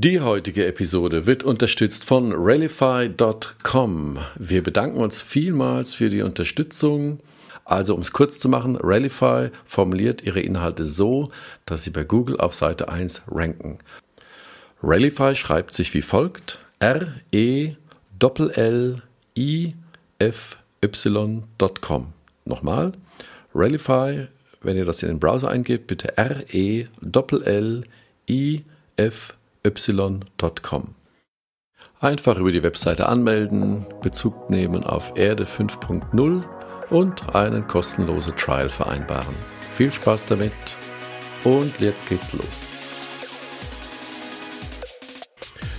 Die heutige Episode wird unterstützt von Rallify.com. Wir bedanken uns vielmals für die Unterstützung. Also, um es kurz zu machen, Rallify formuliert ihre Inhalte so, dass sie bei Google auf Seite 1 ranken. Rallify schreibt sich wie folgt: R-E-L-L-I-F-Y.com. Nochmal, Rallify, wenn ihr das in den Browser eingebt, bitte R-E-L-L-I-F-Y.com. Einfach über die Webseite anmelden, Bezug nehmen auf Erde 5.0 und einen kostenlosen Trial vereinbaren. Viel Spaß damit und jetzt geht's los.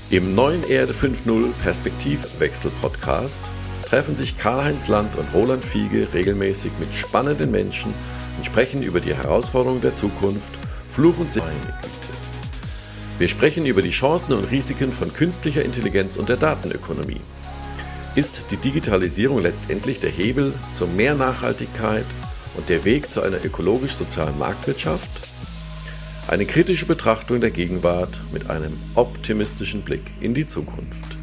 Im neuen Erde 5.0 Perspektivwechsel Podcast treffen sich Karl-Heinz Land und Roland Fiege regelmäßig mit spannenden Menschen und sprechen über die Herausforderungen der Zukunft, Fluch und Sinn. Wir sprechen über die Chancen und Risiken von künstlicher Intelligenz und der Datenökonomie. Ist die Digitalisierung letztendlich der Hebel zu mehr Nachhaltigkeit und der Weg zu einer ökologisch-sozialen Marktwirtschaft? Eine kritische Betrachtung der Gegenwart mit einem optimistischen Blick in die Zukunft.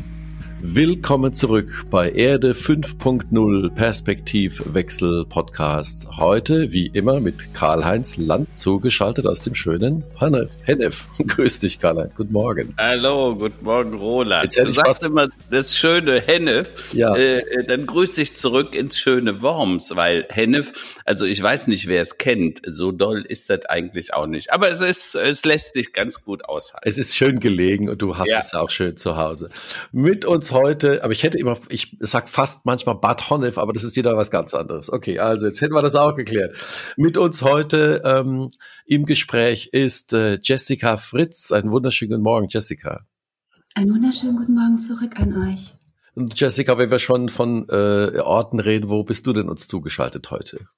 Willkommen zurück bei Erde 5.0 Perspektivwechsel Podcast. Heute, wie immer, mit Karl-Heinz Land zugeschaltet aus dem schönen Hennef. Hennef. Grüß dich, Karl-Heinz. Guten Morgen. Hallo, guten Morgen, Roland. Du sagst immer das schöne Hennef. Ja. Äh, äh, dann grüß dich zurück ins schöne Worms, weil Hennef, also ich weiß nicht, wer es kennt. So doll ist das eigentlich auch nicht. Aber es ist, es lässt sich ganz gut aushalten. Es ist schön gelegen und du hast ja. es auch schön zu Hause. Mit uns uns heute, aber ich hätte immer, ich sag fast manchmal Bad Honnef, aber das ist wieder was ganz anderes. Okay, also jetzt hätten wir das auch geklärt. Mit uns heute ähm, im Gespräch ist äh, Jessica Fritz. Einen wunderschönen guten Morgen, Jessica. Einen wunderschönen guten Morgen zurück an euch. Und Jessica, wenn wir schon von äh, Orten reden, wo bist du denn uns zugeschaltet heute?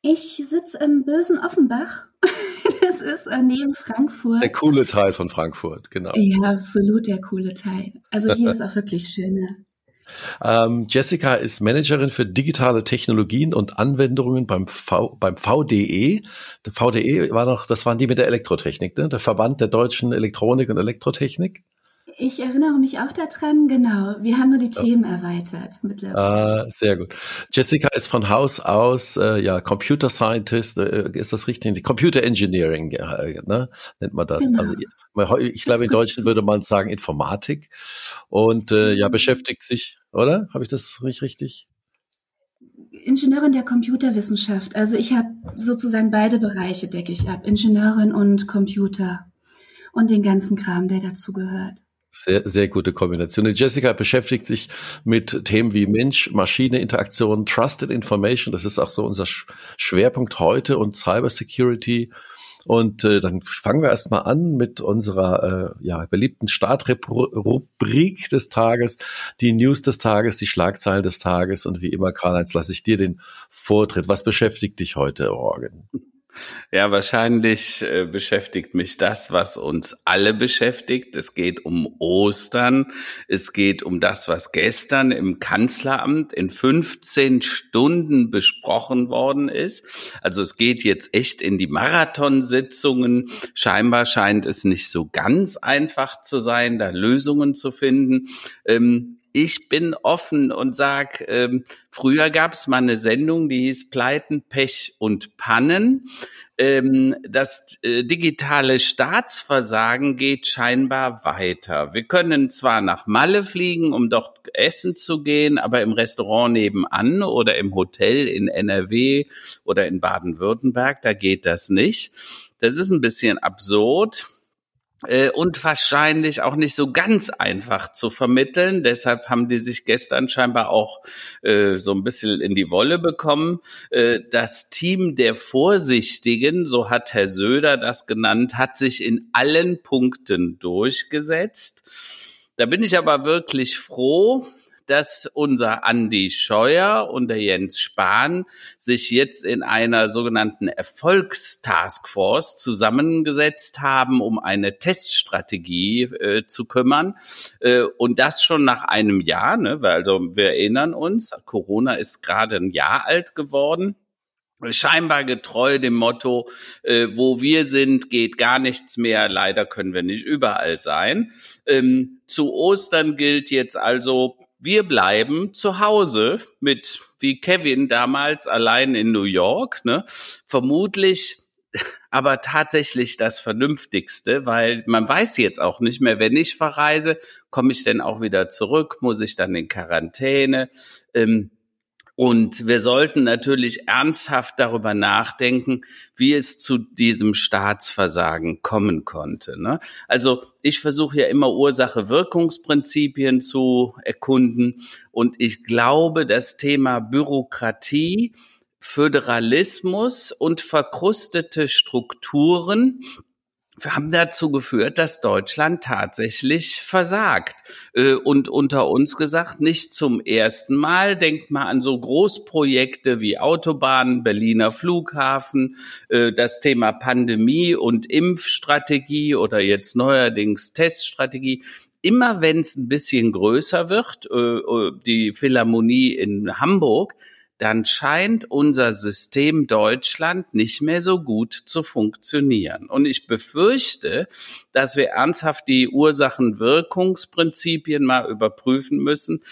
Ich sitze im bösen Offenbach. das ist äh, neben Frankfurt. Der coole Teil von Frankfurt, genau. Ja, absolut der coole Teil. Also hier ist auch wirklich schön. Ähm, Jessica ist Managerin für digitale Technologien und Anwendungen beim, v, beim VDE. Der VDE war noch, das waren die mit der Elektrotechnik, ne? der Verband der deutschen Elektronik und Elektrotechnik. Ich erinnere mich auch daran, genau. Wir haben nur die Themen erweitert mittlerweile. Ah, sehr gut. Jessica ist von Haus aus äh, ja Computer Scientist, äh, ist das richtig? Computer Engineering, ja, ne? nennt man das. Genau. Also ich glaube, in Deutschland würde man sagen Informatik und äh, ja, mhm. beschäftigt sich, oder? Habe ich das nicht richtig? Ingenieurin der Computerwissenschaft. Also ich habe sozusagen beide Bereiche, decke ich ab. Ingenieurin und Computer und den ganzen Kram, der dazugehört. Sehr, sehr gute Kombination. Und Jessica beschäftigt sich mit Themen wie Mensch-Maschine-Interaktion, Trusted Information, das ist auch so unser Schwerpunkt heute und Cyber Security. Und äh, dann fangen wir erstmal an mit unserer äh, ja, beliebten Startrubrik des Tages, die News des Tages, die Schlagzeilen des Tages. Und wie immer, Karl-Heinz, lasse ich dir den Vortritt. Was beschäftigt dich heute Morgen? Ja, wahrscheinlich äh, beschäftigt mich das, was uns alle beschäftigt. Es geht um Ostern. Es geht um das, was gestern im Kanzleramt in 15 Stunden besprochen worden ist. Also es geht jetzt echt in die Marathonsitzungen. Scheinbar scheint es nicht so ganz einfach zu sein, da Lösungen zu finden. Ähm, ich bin offen und sag, ähm, früher gab es mal eine Sendung, die hieß Pleiten, Pech und Pannen. Ähm, das äh, digitale Staatsversagen geht scheinbar weiter. Wir können zwar nach Malle fliegen, um dort essen zu gehen, aber im Restaurant nebenan oder im Hotel in NRW oder in Baden-Württemberg, da geht das nicht. Das ist ein bisschen absurd. Äh, und wahrscheinlich auch nicht so ganz einfach zu vermitteln. Deshalb haben die sich gestern scheinbar auch äh, so ein bisschen in die Wolle bekommen. Äh, das Team der Vorsichtigen, so hat Herr Söder das genannt, hat sich in allen Punkten durchgesetzt. Da bin ich aber wirklich froh, dass unser Andi Scheuer und der Jens Spahn sich jetzt in einer sogenannten Erfolgstaskforce zusammengesetzt haben, um eine Teststrategie äh, zu kümmern. Äh, und das schon nach einem Jahr, ne? weil also wir erinnern uns, Corona ist gerade ein Jahr alt geworden. scheinbar getreu dem Motto, äh, wo wir sind, geht gar nichts mehr. Leider können wir nicht überall sein. Ähm, zu Ostern gilt jetzt also, wir bleiben zu Hause mit, wie Kevin damals allein in New York, ne? Vermutlich aber tatsächlich das Vernünftigste, weil man weiß jetzt auch nicht mehr, wenn ich verreise, komme ich denn auch wieder zurück, muss ich dann in Quarantäne. Ähm, und wir sollten natürlich ernsthaft darüber nachdenken, wie es zu diesem Staatsversagen kommen konnte. Ne? Also ich versuche ja immer Ursache-Wirkungsprinzipien zu erkunden. Und ich glaube, das Thema Bürokratie, Föderalismus und verkrustete Strukturen haben dazu geführt, dass Deutschland tatsächlich versagt. Äh, und unter uns gesagt, nicht zum ersten Mal. Denkt mal an so Großprojekte wie Autobahnen, Berliner Flughafen, äh, das Thema Pandemie und Impfstrategie oder jetzt neuerdings Teststrategie. Immer wenn es ein bisschen größer wird, äh, die Philharmonie in Hamburg, dann scheint unser System Deutschland nicht mehr so gut zu funktionieren. Und ich befürchte, dass wir ernsthaft die Ursachen-Wirkungsprinzipien mal überprüfen müssen.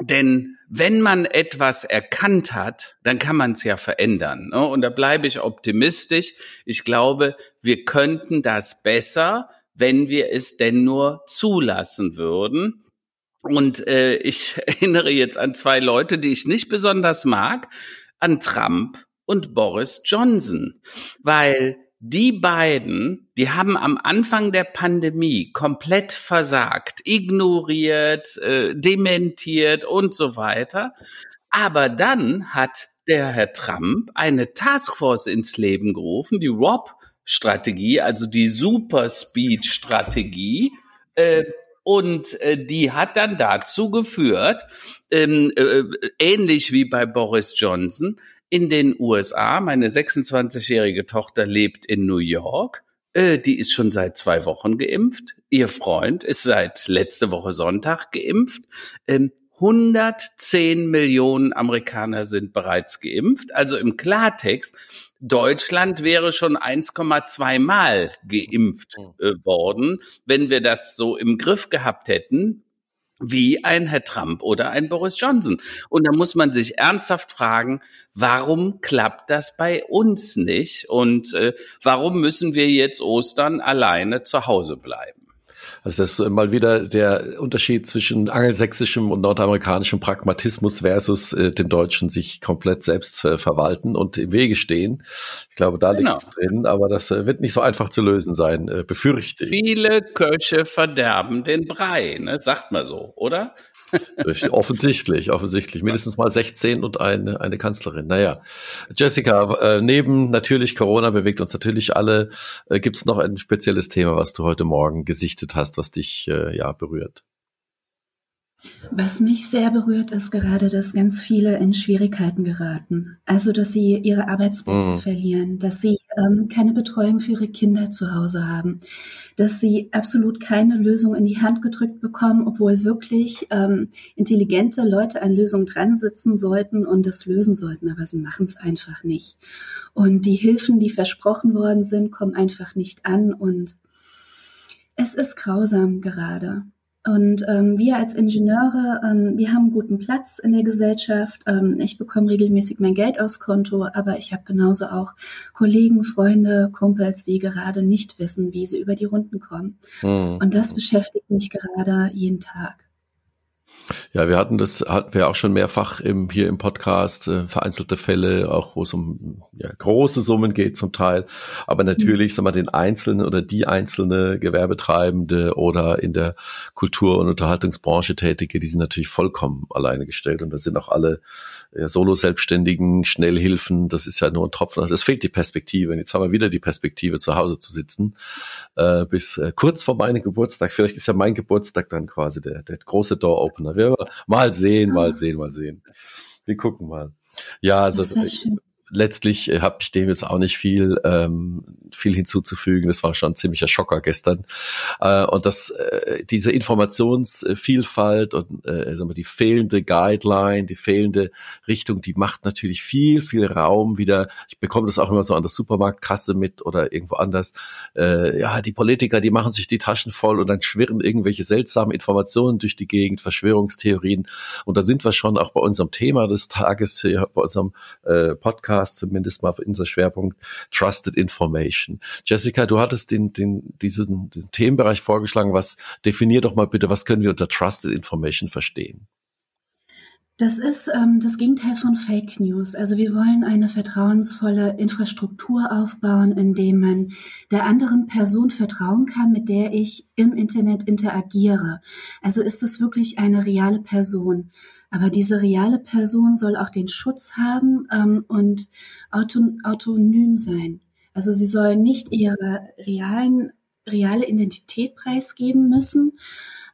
Denn wenn man etwas erkannt hat, dann kann man es ja verändern. Ne? Und da bleibe ich optimistisch. Ich glaube, wir könnten das besser, wenn wir es denn nur zulassen würden. Und äh, ich erinnere jetzt an zwei Leute, die ich nicht besonders mag, an Trump und Boris Johnson, weil die beiden, die haben am Anfang der Pandemie komplett versagt, ignoriert, äh, dementiert und so weiter. Aber dann hat der Herr Trump eine Taskforce ins Leben gerufen, die ROB-Strategie, also die Super Speed-Strategie, äh, und äh, die hat dann dazu geführt, ähm, äh, ähnlich wie bei Boris Johnson, in den USA, meine 26-jährige Tochter lebt in New York, äh, die ist schon seit zwei Wochen geimpft. Ihr Freund ist seit letzte Woche Sonntag geimpft. Ähm, 110 Millionen Amerikaner sind bereits geimpft. Also im Klartext, Deutschland wäre schon 1,2 Mal geimpft hm. äh, worden, wenn wir das so im Griff gehabt hätten, wie ein Herr Trump oder ein Boris Johnson. Und da muss man sich ernsthaft fragen, warum klappt das bei uns nicht? Und äh, warum müssen wir jetzt Ostern alleine zu Hause bleiben? Also das ist mal wieder der Unterschied zwischen angelsächsischem und nordamerikanischem Pragmatismus versus äh, dem Deutschen sich komplett selbst äh, verwalten und im Wege stehen. Ich glaube, da genau. liegt es drin, aber das äh, wird nicht so einfach zu lösen sein, äh, befürchte ich. Viele Köche verderben den Brei, ne? sagt man so, oder? Offensichtlich, offensichtlich. Mindestens mal 16 und eine, eine Kanzlerin. Naja, Jessica, äh, neben natürlich Corona bewegt uns natürlich alle. Äh, Gibt es noch ein spezielles Thema, was du heute Morgen gesichtet hast, was dich äh, ja berührt? Was mich sehr berührt, ist gerade, dass ganz viele in Schwierigkeiten geraten. Also, dass sie ihre Arbeitsplätze mm. verlieren, dass sie ähm, keine Betreuung für ihre Kinder zu Hause haben, dass sie absolut keine Lösung in die Hand gedrückt bekommen, obwohl wirklich ähm, intelligente Leute an Lösungen dran sitzen sollten und das lösen sollten, aber sie machen es einfach nicht. Und die Hilfen, die versprochen worden sind, kommen einfach nicht an und es ist grausam gerade. Und ähm, wir als Ingenieure, ähm, wir haben einen guten Platz in der Gesellschaft. Ähm, ich bekomme regelmäßig mein Geld aufs Konto, aber ich habe genauso auch Kollegen, Freunde, Kumpels, die gerade nicht wissen, wie sie über die Runden kommen. Mhm. Und das beschäftigt mich gerade jeden Tag. Ja, wir hatten das, hatten wir auch schon mehrfach im, hier im Podcast, äh, vereinzelte Fälle, auch wo es um ja, große Summen geht zum Teil. Aber natürlich, mhm. sagen wir, den Einzelnen oder die einzelne Gewerbetreibende oder in der Kultur- und Unterhaltungsbranche Tätige, die sind natürlich vollkommen alleine gestellt. Und das sind auch alle ja, Solo-Selbstständigen, Schnellhilfen, das ist ja nur ein Tropfen. Das fehlt die Perspektive. Und jetzt haben wir wieder die Perspektive, zu Hause zu sitzen, äh, bis äh, kurz vor meinem Geburtstag. Vielleicht ist ja mein Geburtstag dann quasi der, der große Door-Opener. Mal sehen, mal sehen, mal sehen. Wir gucken mal. Ja, also letztlich äh, habe ich dem jetzt auch nicht viel ähm, viel hinzuzufügen. Das war schon ein ziemlicher Schocker gestern. Äh, und das äh, diese Informationsvielfalt und äh, sagen wir, die fehlende Guideline, die fehlende Richtung, die macht natürlich viel viel Raum wieder. Ich bekomme das auch immer so an der Supermarktkasse mit oder irgendwo anders. Äh, ja, die Politiker, die machen sich die Taschen voll und dann schwirren irgendwelche seltsamen Informationen durch die Gegend, Verschwörungstheorien. Und da sind wir schon auch bei unserem Thema des Tages, bei unserem äh, Podcast zumindest mal unser Schwerpunkt Trusted Information. Jessica, du hattest den, den, diesen, diesen Themenbereich vorgeschlagen. Was definier doch mal bitte, was können wir unter Trusted Information verstehen? Das ist ähm, das Gegenteil von Fake News. Also wir wollen eine vertrauensvolle Infrastruktur aufbauen, indem man der anderen Person vertrauen kann, mit der ich im Internet interagiere. Also ist es wirklich eine reale Person. Aber diese reale Person soll auch den Schutz haben ähm, und auto autonym sein. Also sie soll nicht ihre realen, reale Identität preisgeben müssen,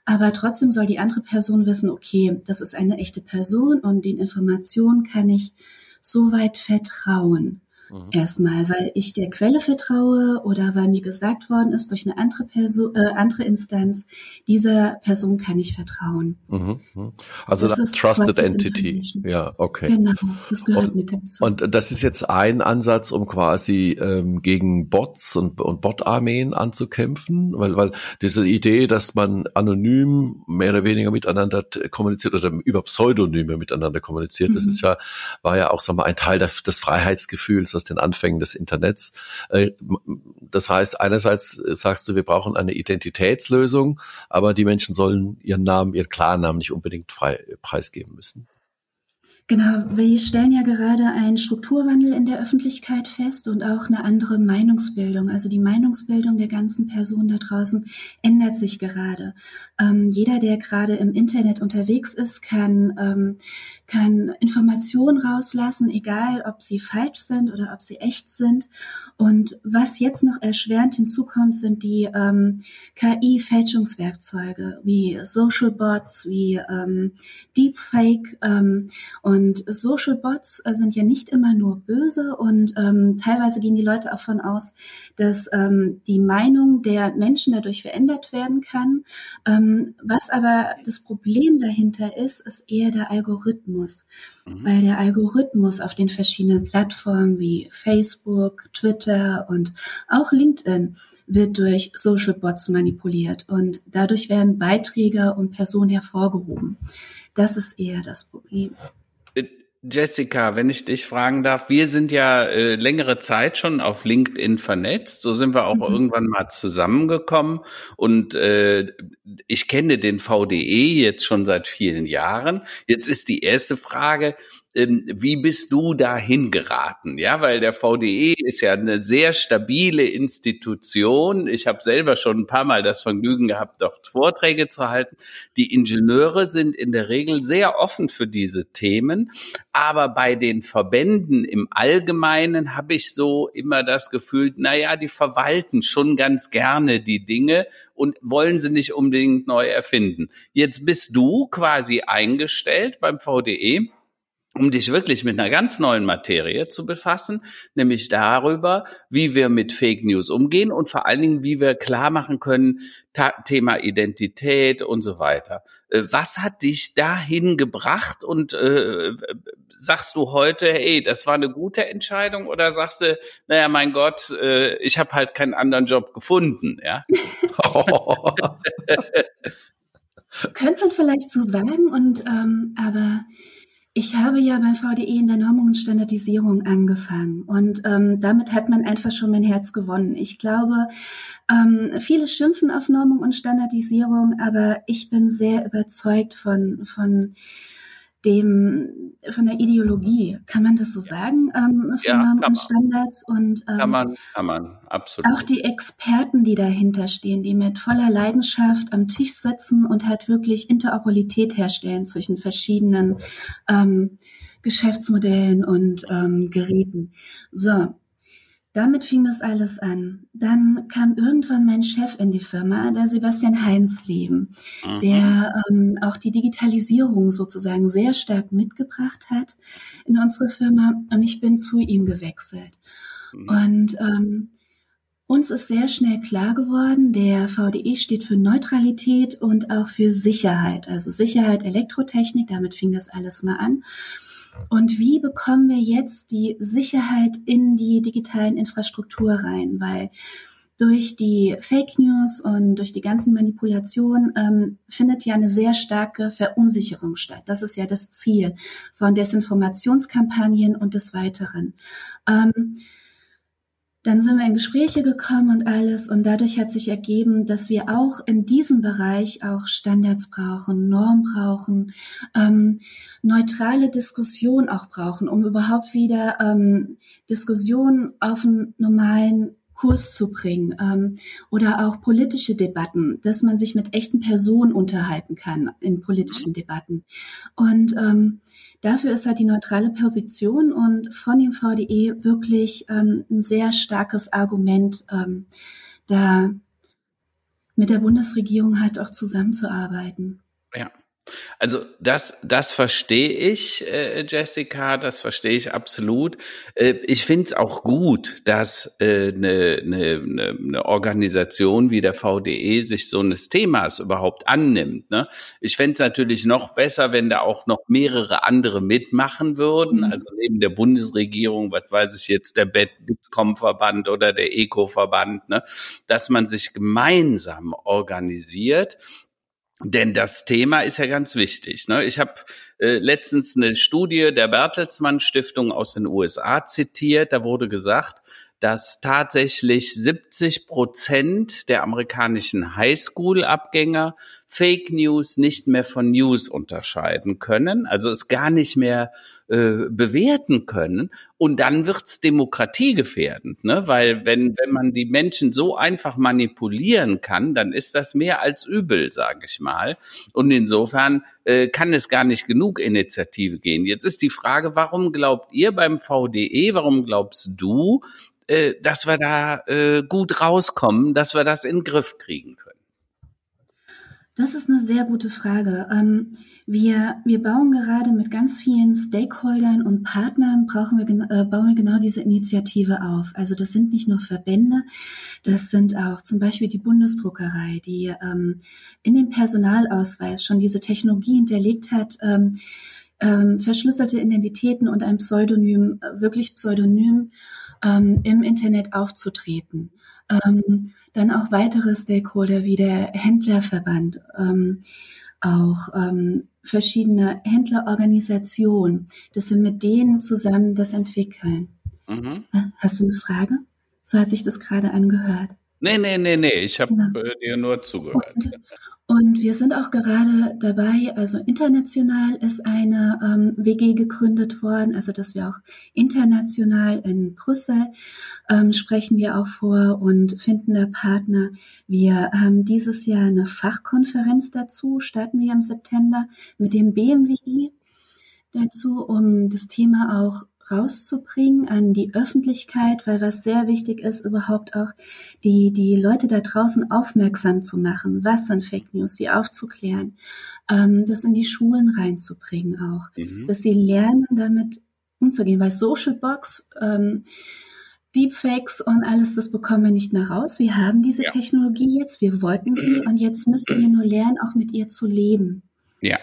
aber trotzdem soll die andere Person wissen, okay, das ist eine echte Person und den Informationen kann ich so weit vertrauen. Mhm. Erstmal, weil ich der Quelle vertraue oder weil mir gesagt worden ist durch eine andere Person, äh, andere Instanz, dieser Person kann ich vertrauen. Mhm. mhm. Also das ist Trusted Entity. Ja, okay. Genau, das gehört und, mit dazu. Und das ist jetzt ein Ansatz, um quasi ähm, gegen Bots und, und Bot-Armeen anzukämpfen, weil, weil diese Idee, dass man anonym mehr oder weniger miteinander kommuniziert oder über Pseudonyme miteinander kommuniziert, mhm. das ist ja, war ja auch, sag mal, ein Teil des Freiheitsgefühls, aus den Anfängen des Internets. Äh, das heißt, einerseits sagst du, wir brauchen eine Identitätslösung, aber die Menschen sollen ihren Namen, ihren Klarnamen nicht unbedingt frei preisgeben müssen. Genau, wir stellen ja gerade einen Strukturwandel in der Öffentlichkeit fest und auch eine andere Meinungsbildung. Also die Meinungsbildung der ganzen Person da draußen ändert sich gerade. Ähm, jeder, der gerade im Internet unterwegs ist, kann, ähm, kann Informationen rauslassen, egal ob sie falsch sind oder ob sie echt sind. Und was jetzt noch erschwerend hinzukommt, sind die ähm, KI-Fälschungswerkzeuge wie Social Bots, wie ähm, Deepfake ähm, und Social Bots äh, sind ja nicht immer nur böse und ähm, teilweise gehen die Leute davon aus, dass ähm, die Meinung der Menschen dadurch verändert werden kann. Ähm, was aber das Problem dahinter ist, ist eher der Algorithmus. Mhm. Weil der Algorithmus auf den verschiedenen Plattformen wie Facebook, Twitter und auch LinkedIn wird durch Social Bots manipuliert und dadurch werden Beiträge und Personen hervorgehoben. Das ist eher das Problem. Jessica, wenn ich dich fragen darf, wir sind ja äh, längere Zeit schon auf LinkedIn vernetzt. So sind wir auch mhm. irgendwann mal zusammengekommen. Und äh, ich kenne den VDE jetzt schon seit vielen Jahren. Jetzt ist die erste Frage, wie bist du dahin geraten? Ja, weil der VDE ist ja eine sehr stabile Institution. Ich habe selber schon ein paar Mal das Vergnügen gehabt, dort Vorträge zu halten. Die Ingenieure sind in der Regel sehr offen für diese Themen, aber bei den Verbänden im Allgemeinen habe ich so immer das Gefühl, na ja, die verwalten schon ganz gerne die Dinge und wollen sie nicht unbedingt neu erfinden. Jetzt bist du quasi eingestellt beim VDE um dich wirklich mit einer ganz neuen Materie zu befassen, nämlich darüber, wie wir mit Fake News umgehen und vor allen Dingen, wie wir klar machen können, Thema Identität und so weiter. Äh, was hat dich dahin gebracht und äh, sagst du heute, hey, das war eine gute Entscheidung oder sagst du, naja, mein Gott, äh, ich habe halt keinen anderen Job gefunden, ja? Könnte man vielleicht so sagen und ähm, aber ich habe ja beim VDE in der Normung und Standardisierung angefangen und ähm, damit hat man einfach schon mein Herz gewonnen. Ich glaube, ähm, viele schimpfen auf Normung und Standardisierung, aber ich bin sehr überzeugt von, von dem von der Ideologie, kann man das so sagen, ähm, von ja, und Standards und ähm, kann man, kann man, absolut. Auch die Experten, die dahinter stehen, die mit voller Leidenschaft am Tisch sitzen und halt wirklich Interoperabilität herstellen zwischen verschiedenen ähm, Geschäftsmodellen und ähm, Geräten. So, damit fing das alles an. Dann kam irgendwann mein Chef in die Firma, der Sebastian Heinzleben, mhm. der ähm, auch die Digitalisierung sozusagen sehr stark mitgebracht hat in unsere Firma. Und ich bin zu ihm gewechselt. Mhm. Und ähm, uns ist sehr schnell klar geworden, der VDE steht für Neutralität und auch für Sicherheit. Also Sicherheit, Elektrotechnik, damit fing das alles mal an. Und wie bekommen wir jetzt die Sicherheit in die digitalen Infrastruktur rein? Weil durch die Fake News und durch die ganzen Manipulationen ähm, findet ja eine sehr starke Verunsicherung statt. Das ist ja das Ziel von Desinformationskampagnen und des Weiteren. Ähm, dann sind wir in Gespräche gekommen und alles und dadurch hat sich ergeben, dass wir auch in diesem Bereich auch Standards brauchen, Norm brauchen, ähm, neutrale Diskussion auch brauchen, um überhaupt wieder ähm, Diskussionen auf einen normalen Kurs zu bringen ähm, oder auch politische Debatten, dass man sich mit echten Personen unterhalten kann in politischen Debatten. Und ähm, Dafür ist halt die neutrale Position und von dem VDE wirklich ähm, ein sehr starkes Argument, ähm, da mit der Bundesregierung halt auch zusammenzuarbeiten. Ja. Also das, das verstehe ich, äh, Jessica, das verstehe ich absolut. Äh, ich finde es auch gut, dass eine äh, ne, ne, ne Organisation wie der VDE sich so eines Themas überhaupt annimmt. Ne? Ich fände es natürlich noch besser, wenn da auch noch mehrere andere mitmachen würden. Mhm. Also neben der Bundesregierung, was weiß ich jetzt, der Bitkom-Verband oder der Eco-Verband, ne? dass man sich gemeinsam organisiert denn das Thema ist ja ganz wichtig. Ne? Ich habe äh, letztens eine Studie der Bertelsmann Stiftung aus den USA zitiert. Da wurde gesagt, dass tatsächlich 70 Prozent der amerikanischen Highschool-Abgänger Fake News nicht mehr von News unterscheiden können, also es gar nicht mehr äh, bewerten können. Und dann wird's demokratiegefährdend, ne? Weil wenn wenn man die Menschen so einfach manipulieren kann, dann ist das mehr als übel, sage ich mal. Und insofern äh, kann es gar nicht genug Initiative gehen. Jetzt ist die Frage, warum glaubt ihr beim VDE, warum glaubst du, äh, dass wir da äh, gut rauskommen, dass wir das in den Griff kriegen können? Das ist eine sehr gute Frage. Ähm, wir, wir bauen gerade mit ganz vielen Stakeholdern und Partnern, brauchen wir, äh, bauen wir genau diese Initiative auf. Also das sind nicht nur Verbände, das sind auch zum Beispiel die Bundesdruckerei, die ähm, in dem Personalausweis schon diese Technologie hinterlegt hat, ähm, ähm, verschlüsselte Identitäten und ein Pseudonym, äh, wirklich Pseudonym ähm, im Internet aufzutreten. Ähm, dann auch weitere Stakeholder wie der Händlerverband, ähm, auch ähm, verschiedene Händlerorganisationen, dass wir mit denen zusammen das entwickeln. Mhm. Äh, hast du eine Frage? So hat sich das gerade angehört. Nee, nee, nee, nee, ich habe genau. Äh, dir nur zugehört. Und, und wir sind auch gerade dabei, also international ist eine ähm, WG gegründet worden, also dass wir auch international in Brüssel ähm, sprechen wir auch vor und finden da Partner. Wir haben dieses Jahr eine Fachkonferenz dazu, starten wir im September mit dem BMWI dazu, um das Thema auch rauszubringen an die Öffentlichkeit, weil was sehr wichtig ist, überhaupt auch die, die Leute da draußen aufmerksam zu machen, was sind Fake News, sie aufzuklären, ähm, das in die Schulen reinzubringen auch, mhm. dass sie lernen, damit umzugehen, weil Social Box, ähm, Deepfakes und alles, das bekommen wir nicht mehr raus. Wir haben diese ja. Technologie jetzt, wir wollten sie und jetzt müssen wir nur lernen, auch mit ihr zu leben. Ja.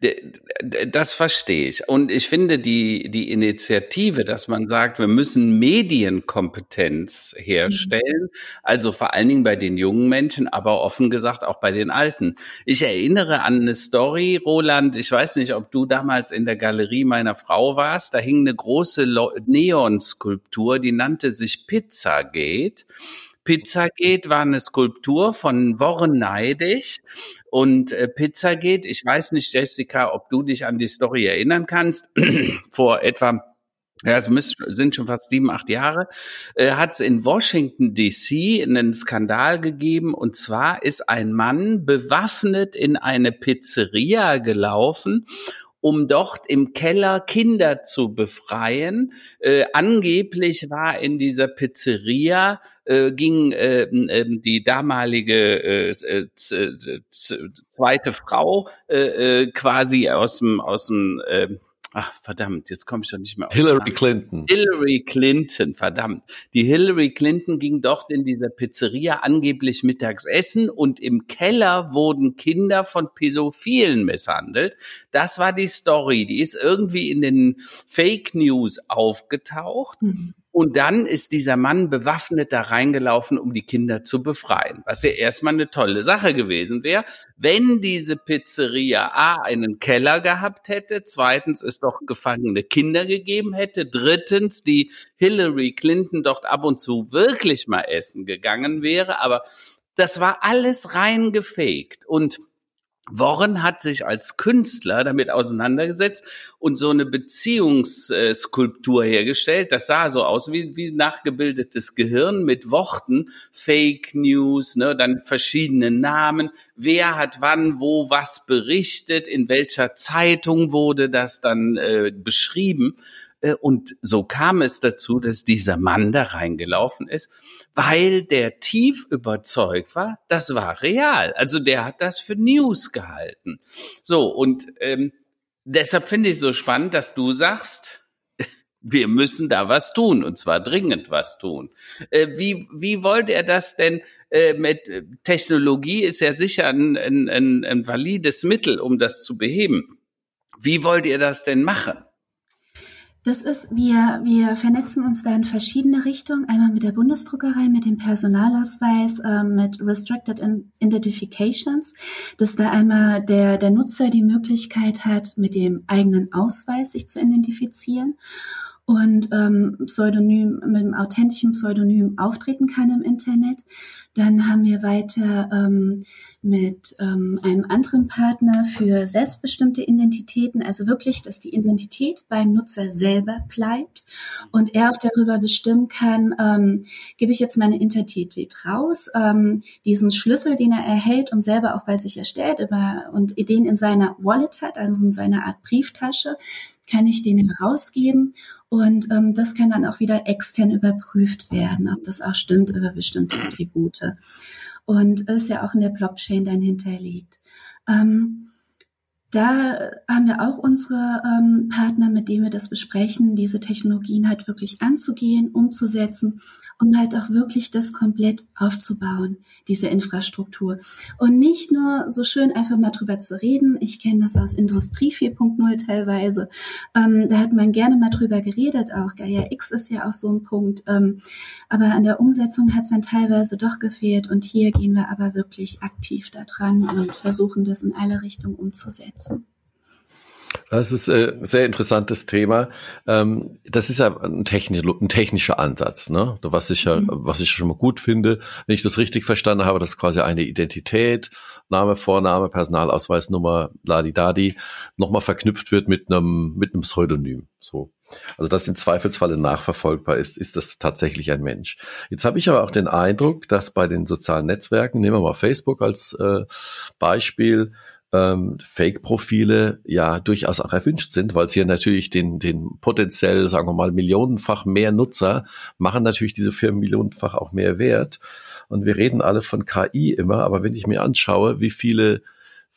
Das verstehe ich. Und ich finde die, die Initiative, dass man sagt, wir müssen Medienkompetenz herstellen, mhm. also vor allen Dingen bei den jungen Menschen, aber offen gesagt auch bei den Alten. Ich erinnere an eine Story, Roland, ich weiß nicht, ob du damals in der Galerie meiner Frau warst, da hing eine große Neonskulptur, die nannte sich Pizzagate. Pizzagate war eine Skulptur von Warren Neidig und äh, Pizzagate, ich weiß nicht, Jessica, ob du dich an die Story erinnern kannst, vor etwa ja, es müssen, sind schon fast sieben, acht Jahre, äh, hat es in Washington DC einen Skandal gegeben. Und zwar ist ein Mann bewaffnet in eine Pizzeria gelaufen um dort im Keller Kinder zu befreien. Äh, angeblich war in dieser Pizzeria äh, ging äh, äh, die damalige äh, äh, zweite Frau äh, äh, quasi aus dem aus dem äh, Ach, verdammt, jetzt komme ich doch nicht mehr auf. Hillary Clinton. Hillary Clinton, verdammt. Die Hillary Clinton ging dort in dieser Pizzeria angeblich mittags essen und im Keller wurden Kinder von Pädophilen misshandelt. Das war die Story. Die ist irgendwie in den Fake News aufgetaucht. Mhm. Und dann ist dieser Mann bewaffnet da reingelaufen, um die Kinder zu befreien. Was ja erstmal eine tolle Sache gewesen wäre, wenn diese Pizzeria A einen Keller gehabt hätte, zweitens es doch gefangene Kinder gegeben hätte, drittens die Hillary Clinton dort ab und zu wirklich mal essen gegangen wäre. Aber das war alles rein gefaked. Und Warren hat sich als Künstler damit auseinandergesetzt und so eine Beziehungsskulptur hergestellt. Das sah so aus wie, wie nachgebildetes Gehirn mit Worten, Fake News, ne, dann verschiedene Namen. Wer hat wann, wo, was berichtet, in welcher Zeitung wurde das dann äh, beschrieben. Äh, und so kam es dazu, dass dieser Mann da reingelaufen ist weil der tief überzeugt war, das war real. Also der hat das für News gehalten. So, und ähm, deshalb finde ich so spannend, dass du sagst, wir müssen da was tun und zwar dringend was tun. Äh, wie, wie wollt er das denn äh, mit äh, Technologie ist ja sicher ein, ein, ein, ein valides Mittel, um das zu beheben. Wie wollt ihr das denn machen? Das ist, wir, wir vernetzen uns da in verschiedene Richtungen. Einmal mit der Bundesdruckerei, mit dem Personalausweis, äh, mit Restricted Identifications, dass da einmal der, der Nutzer die Möglichkeit hat, mit dem eigenen Ausweis sich zu identifizieren und ähm, Pseudonym, mit einem authentischen Pseudonym auftreten kann im Internet. Dann haben wir weiter ähm, mit ähm, einem anderen Partner für selbstbestimmte Identitäten, also wirklich, dass die Identität beim Nutzer selber bleibt und er auch darüber bestimmen kann, ähm, gebe ich jetzt meine Identität raus, ähm, diesen Schlüssel, den er erhält und selber auch bei sich erstellt über, und den in seiner Wallet hat, also in seiner Art Brieftasche, kann ich den herausgeben und ähm, das kann dann auch wieder extern überprüft werden, ob das auch stimmt über bestimmte Attribute. Und ist ja auch in der Blockchain dann hinterlegt. Ähm, da haben wir auch unsere ähm, Partner, mit denen wir das besprechen, diese Technologien halt wirklich anzugehen, umzusetzen um halt auch wirklich das komplett aufzubauen, diese Infrastruktur. Und nicht nur so schön einfach mal drüber zu reden. Ich kenne das aus Industrie 4.0 teilweise. Ähm, da hat man gerne mal drüber geredet. Auch Gaia X ist ja auch so ein Punkt. Ähm, aber an der Umsetzung hat es dann teilweise doch gefehlt. Und hier gehen wir aber wirklich aktiv da dran und versuchen das in alle Richtungen umzusetzen. Das ist äh, ein sehr interessantes Thema. Ähm, das ist ja ein, technisch, ein technischer Ansatz, ne? Was ich ja, mhm. was ich schon mal gut finde, wenn ich das richtig verstanden habe, dass quasi eine Identität, Name, Vorname, Personalausweisnummer, Ladi-Dadi, nochmal verknüpft wird mit einem, mit einem Pseudonym. So. Also dass im Zweifelsfalle nachverfolgbar ist, ist das tatsächlich ein Mensch. Jetzt habe ich aber auch den Eindruck, dass bei den sozialen Netzwerken, nehmen wir mal Facebook als äh, Beispiel, ähm, Fake-Profile ja durchaus auch erwünscht sind, weil sie ja natürlich den, den potenziell, sagen wir mal, millionenfach mehr Nutzer machen natürlich diese Firmen millionenfach auch mehr wert. Und wir reden alle von KI immer, aber wenn ich mir anschaue, wie viele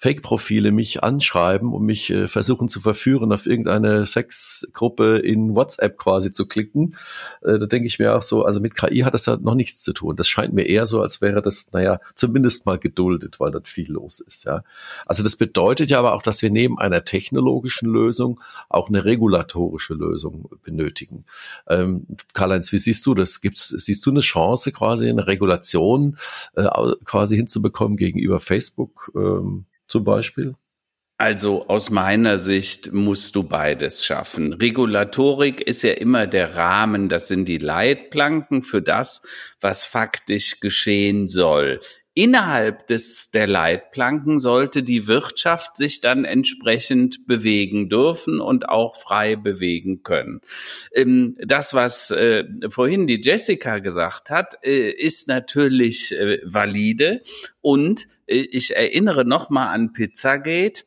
Fake-Profile mich anschreiben und mich äh, versuchen zu verführen, auf irgendeine Sexgruppe in WhatsApp quasi zu klicken. Äh, da denke ich mir auch so, also mit KI hat das ja noch nichts zu tun. Das scheint mir eher so, als wäre das, naja, zumindest mal geduldet, weil dort viel los ist. Ja, Also das bedeutet ja aber auch, dass wir neben einer technologischen Lösung auch eine regulatorische Lösung benötigen. Ähm, Karl-Heinz, wie siehst du das? Gibt's, siehst du eine Chance, quasi eine Regulation äh, quasi hinzubekommen gegenüber Facebook? Ähm, zum Beispiel? Also aus meiner Sicht musst du beides schaffen. Regulatorik ist ja immer der Rahmen, das sind die Leitplanken für das, was faktisch geschehen soll. Innerhalb des, der Leitplanken sollte die Wirtschaft sich dann entsprechend bewegen dürfen und auch frei bewegen können. Ähm, das, was äh, vorhin die Jessica gesagt hat, äh, ist natürlich äh, valide und ich erinnere nochmal an Pizzagate,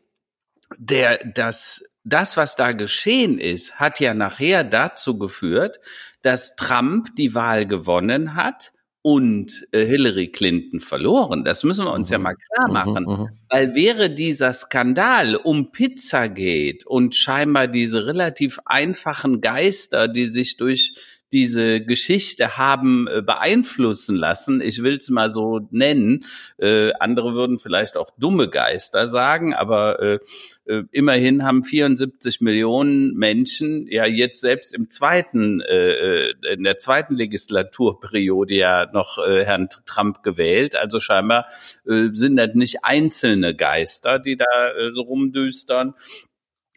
der das das, was da geschehen ist, hat ja nachher dazu geführt, dass Trump die Wahl gewonnen hat und äh, Hillary Clinton verloren. Das müssen wir uns mhm. ja mal klar mhm, machen. Mhm. Weil wäre dieser Skandal um Pizzagate und scheinbar diese relativ einfachen Geister, die sich durch diese Geschichte haben äh, beeinflussen lassen. Ich will es mal so nennen. Äh, andere würden vielleicht auch dumme Geister sagen, aber äh, äh, immerhin haben 74 Millionen Menschen ja jetzt selbst im zweiten, äh, äh, in der zweiten Legislaturperiode ja noch äh, Herrn Trump gewählt. Also scheinbar äh, sind das nicht einzelne Geister, die da äh, so rumdüstern.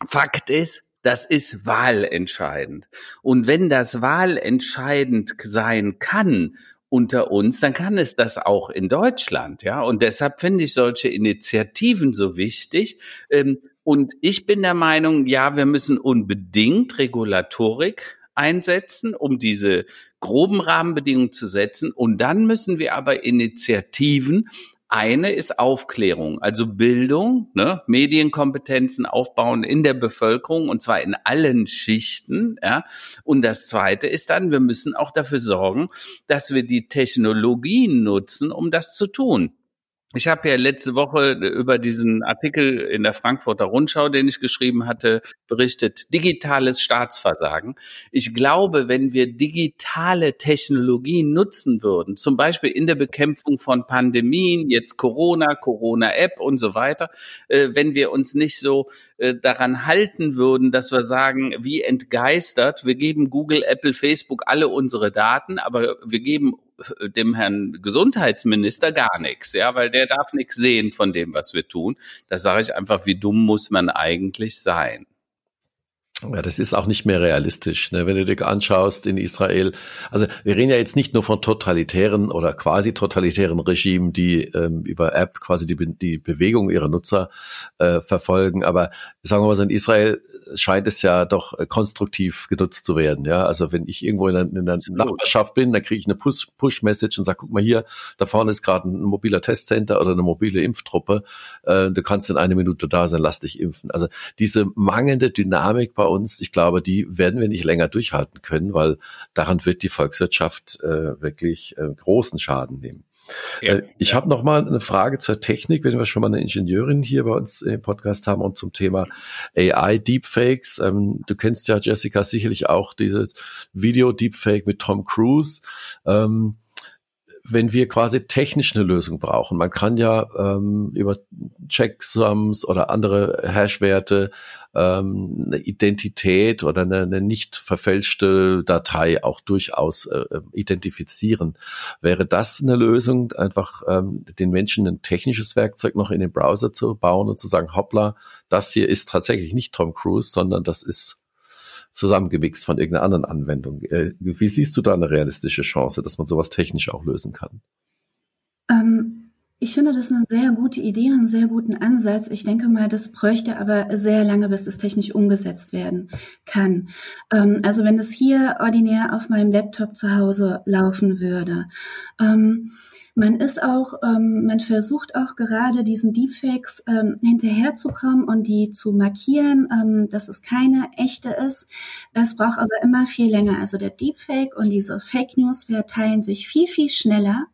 Fakt ist, das ist wahlentscheidend. Und wenn das wahlentscheidend sein kann unter uns, dann kann es das auch in Deutschland, ja. Und deshalb finde ich solche Initiativen so wichtig. Ähm, und ich bin der Meinung, ja, wir müssen unbedingt Regulatorik einsetzen, um diese groben Rahmenbedingungen zu setzen. Und dann müssen wir aber Initiativen eine ist Aufklärung, also Bildung, ne, Medienkompetenzen aufbauen in der Bevölkerung und zwar in allen Schichten. Ja. Und das Zweite ist dann, wir müssen auch dafür sorgen, dass wir die Technologien nutzen, um das zu tun. Ich habe ja letzte Woche über diesen Artikel in der Frankfurter Rundschau, den ich geschrieben hatte, berichtet, digitales Staatsversagen. Ich glaube, wenn wir digitale Technologien nutzen würden, zum Beispiel in der Bekämpfung von Pandemien, jetzt Corona, Corona-App und so weiter, äh, wenn wir uns nicht so äh, daran halten würden, dass wir sagen, wie entgeistert, wir geben Google, Apple, Facebook alle unsere Daten, aber wir geben dem Herrn Gesundheitsminister gar nichts, ja, weil der darf nichts sehen von dem, was wir tun. Da sage ich einfach, wie dumm muss man eigentlich sein? Ja, das ist auch nicht mehr realistisch. Ne? Wenn du dir anschaust in Israel, also wir reden ja jetzt nicht nur von totalitären oder quasi totalitären Regimen, die ähm, über App quasi die, die Bewegung ihrer Nutzer äh, verfolgen, aber sagen wir mal so, in Israel scheint es ja doch äh, konstruktiv genutzt zu werden. Ja, also wenn ich irgendwo in einer, in einer Nachbarschaft bin, dann kriege ich eine Push-Message und sage, guck mal hier, da vorne ist gerade ein mobiler Testcenter oder eine mobile Impftruppe. Äh, du kannst in einer Minute da sein, lass dich impfen. Also diese mangelnde Dynamik bei uns, ich glaube, die werden wir nicht länger durchhalten können, weil daran wird die Volkswirtschaft äh, wirklich äh, großen Schaden nehmen. Ja, äh, ich ja. habe noch mal eine Frage zur Technik, wenn wir schon mal eine Ingenieurin hier bei uns im Podcast haben und zum Thema AI Deepfakes. Ähm, du kennst ja Jessica sicherlich auch dieses Video Deepfake mit Tom Cruise. Ähm, wenn wir quasi technisch eine Lösung brauchen. Man kann ja ähm, über Checksums oder andere Hashwerte ähm, eine Identität oder eine, eine nicht verfälschte Datei auch durchaus äh, identifizieren. Wäre das eine Lösung, einfach ähm, den Menschen ein technisches Werkzeug noch in den Browser zu bauen und zu sagen, hoppla, das hier ist tatsächlich nicht Tom Cruise, sondern das ist zusammengemixt von irgendeiner anderen Anwendung. Äh, wie siehst du da eine realistische Chance, dass man sowas technisch auch lösen kann? Ähm, ich finde das eine sehr gute Idee, einen sehr guten Ansatz. Ich denke mal, das bräuchte aber sehr lange, bis das technisch umgesetzt werden kann. Ähm, also wenn das hier ordinär auf meinem Laptop zu Hause laufen würde, ähm, man ist auch, ähm, man versucht auch gerade diesen Deepfakes ähm, hinterherzukommen und die zu markieren, ähm, dass es keine echte ist. Es braucht aber immer viel länger. Also der Deepfake und diese Fake News verteilen sich viel, viel schneller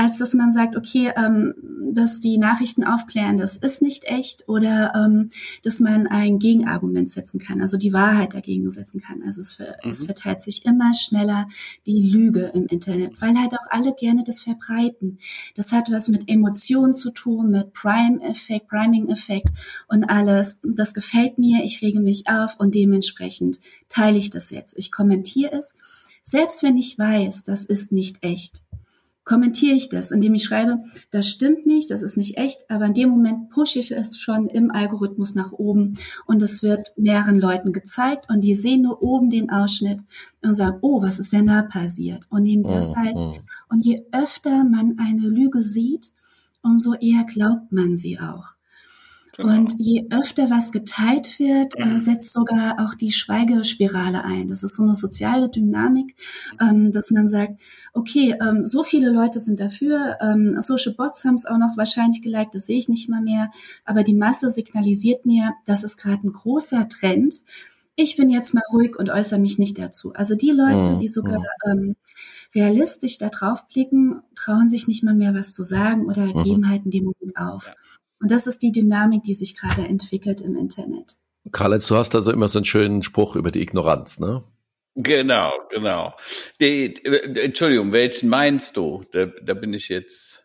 als dass man sagt, okay, ähm, dass die Nachrichten aufklären, das ist nicht echt oder ähm, dass man ein Gegenargument setzen kann, also die Wahrheit dagegen setzen kann. Also es, ver mhm. es verteilt sich immer schneller die Lüge im Internet, weil halt auch alle gerne das verbreiten. Das hat was mit Emotionen zu tun, mit Prime-Effekt, Priming-Effekt und alles. Das gefällt mir, ich rege mich auf und dementsprechend teile ich das jetzt. Ich kommentiere es, selbst wenn ich weiß, das ist nicht echt kommentiere ich das, indem ich schreibe, das stimmt nicht, das ist nicht echt, aber in dem Moment pushe ich es schon im Algorithmus nach oben und es wird mehreren Leuten gezeigt und die sehen nur oben den Ausschnitt und sagen, oh, was ist denn da passiert? Und nehmen das halt. Und je öfter man eine Lüge sieht, umso eher glaubt man sie auch. Genau. Und je öfter was geteilt wird, äh, mhm. äh, setzt sogar auch die Schweigespirale ein. Das ist so eine soziale Dynamik, ähm, dass man sagt, okay, ähm, so viele Leute sind dafür, ähm, Social Bots haben es auch noch wahrscheinlich geliked, das sehe ich nicht mal mehr, aber die Masse signalisiert mir, das ist gerade ein großer Trend. Ich bin jetzt mal ruhig und äußere mich nicht dazu. Also die Leute, mhm. die sogar mhm. ähm, realistisch da drauf blicken, trauen sich nicht mal mehr was zu sagen oder mhm. geben halt in dem Moment auf. Und das ist die Dynamik, die sich gerade entwickelt im Internet. Karl-Heinz, du hast also immer so einen schönen Spruch über die Ignoranz, ne? Genau, genau. Die, äh, Entschuldigung, welchen meinst du? Da, da bin ich jetzt.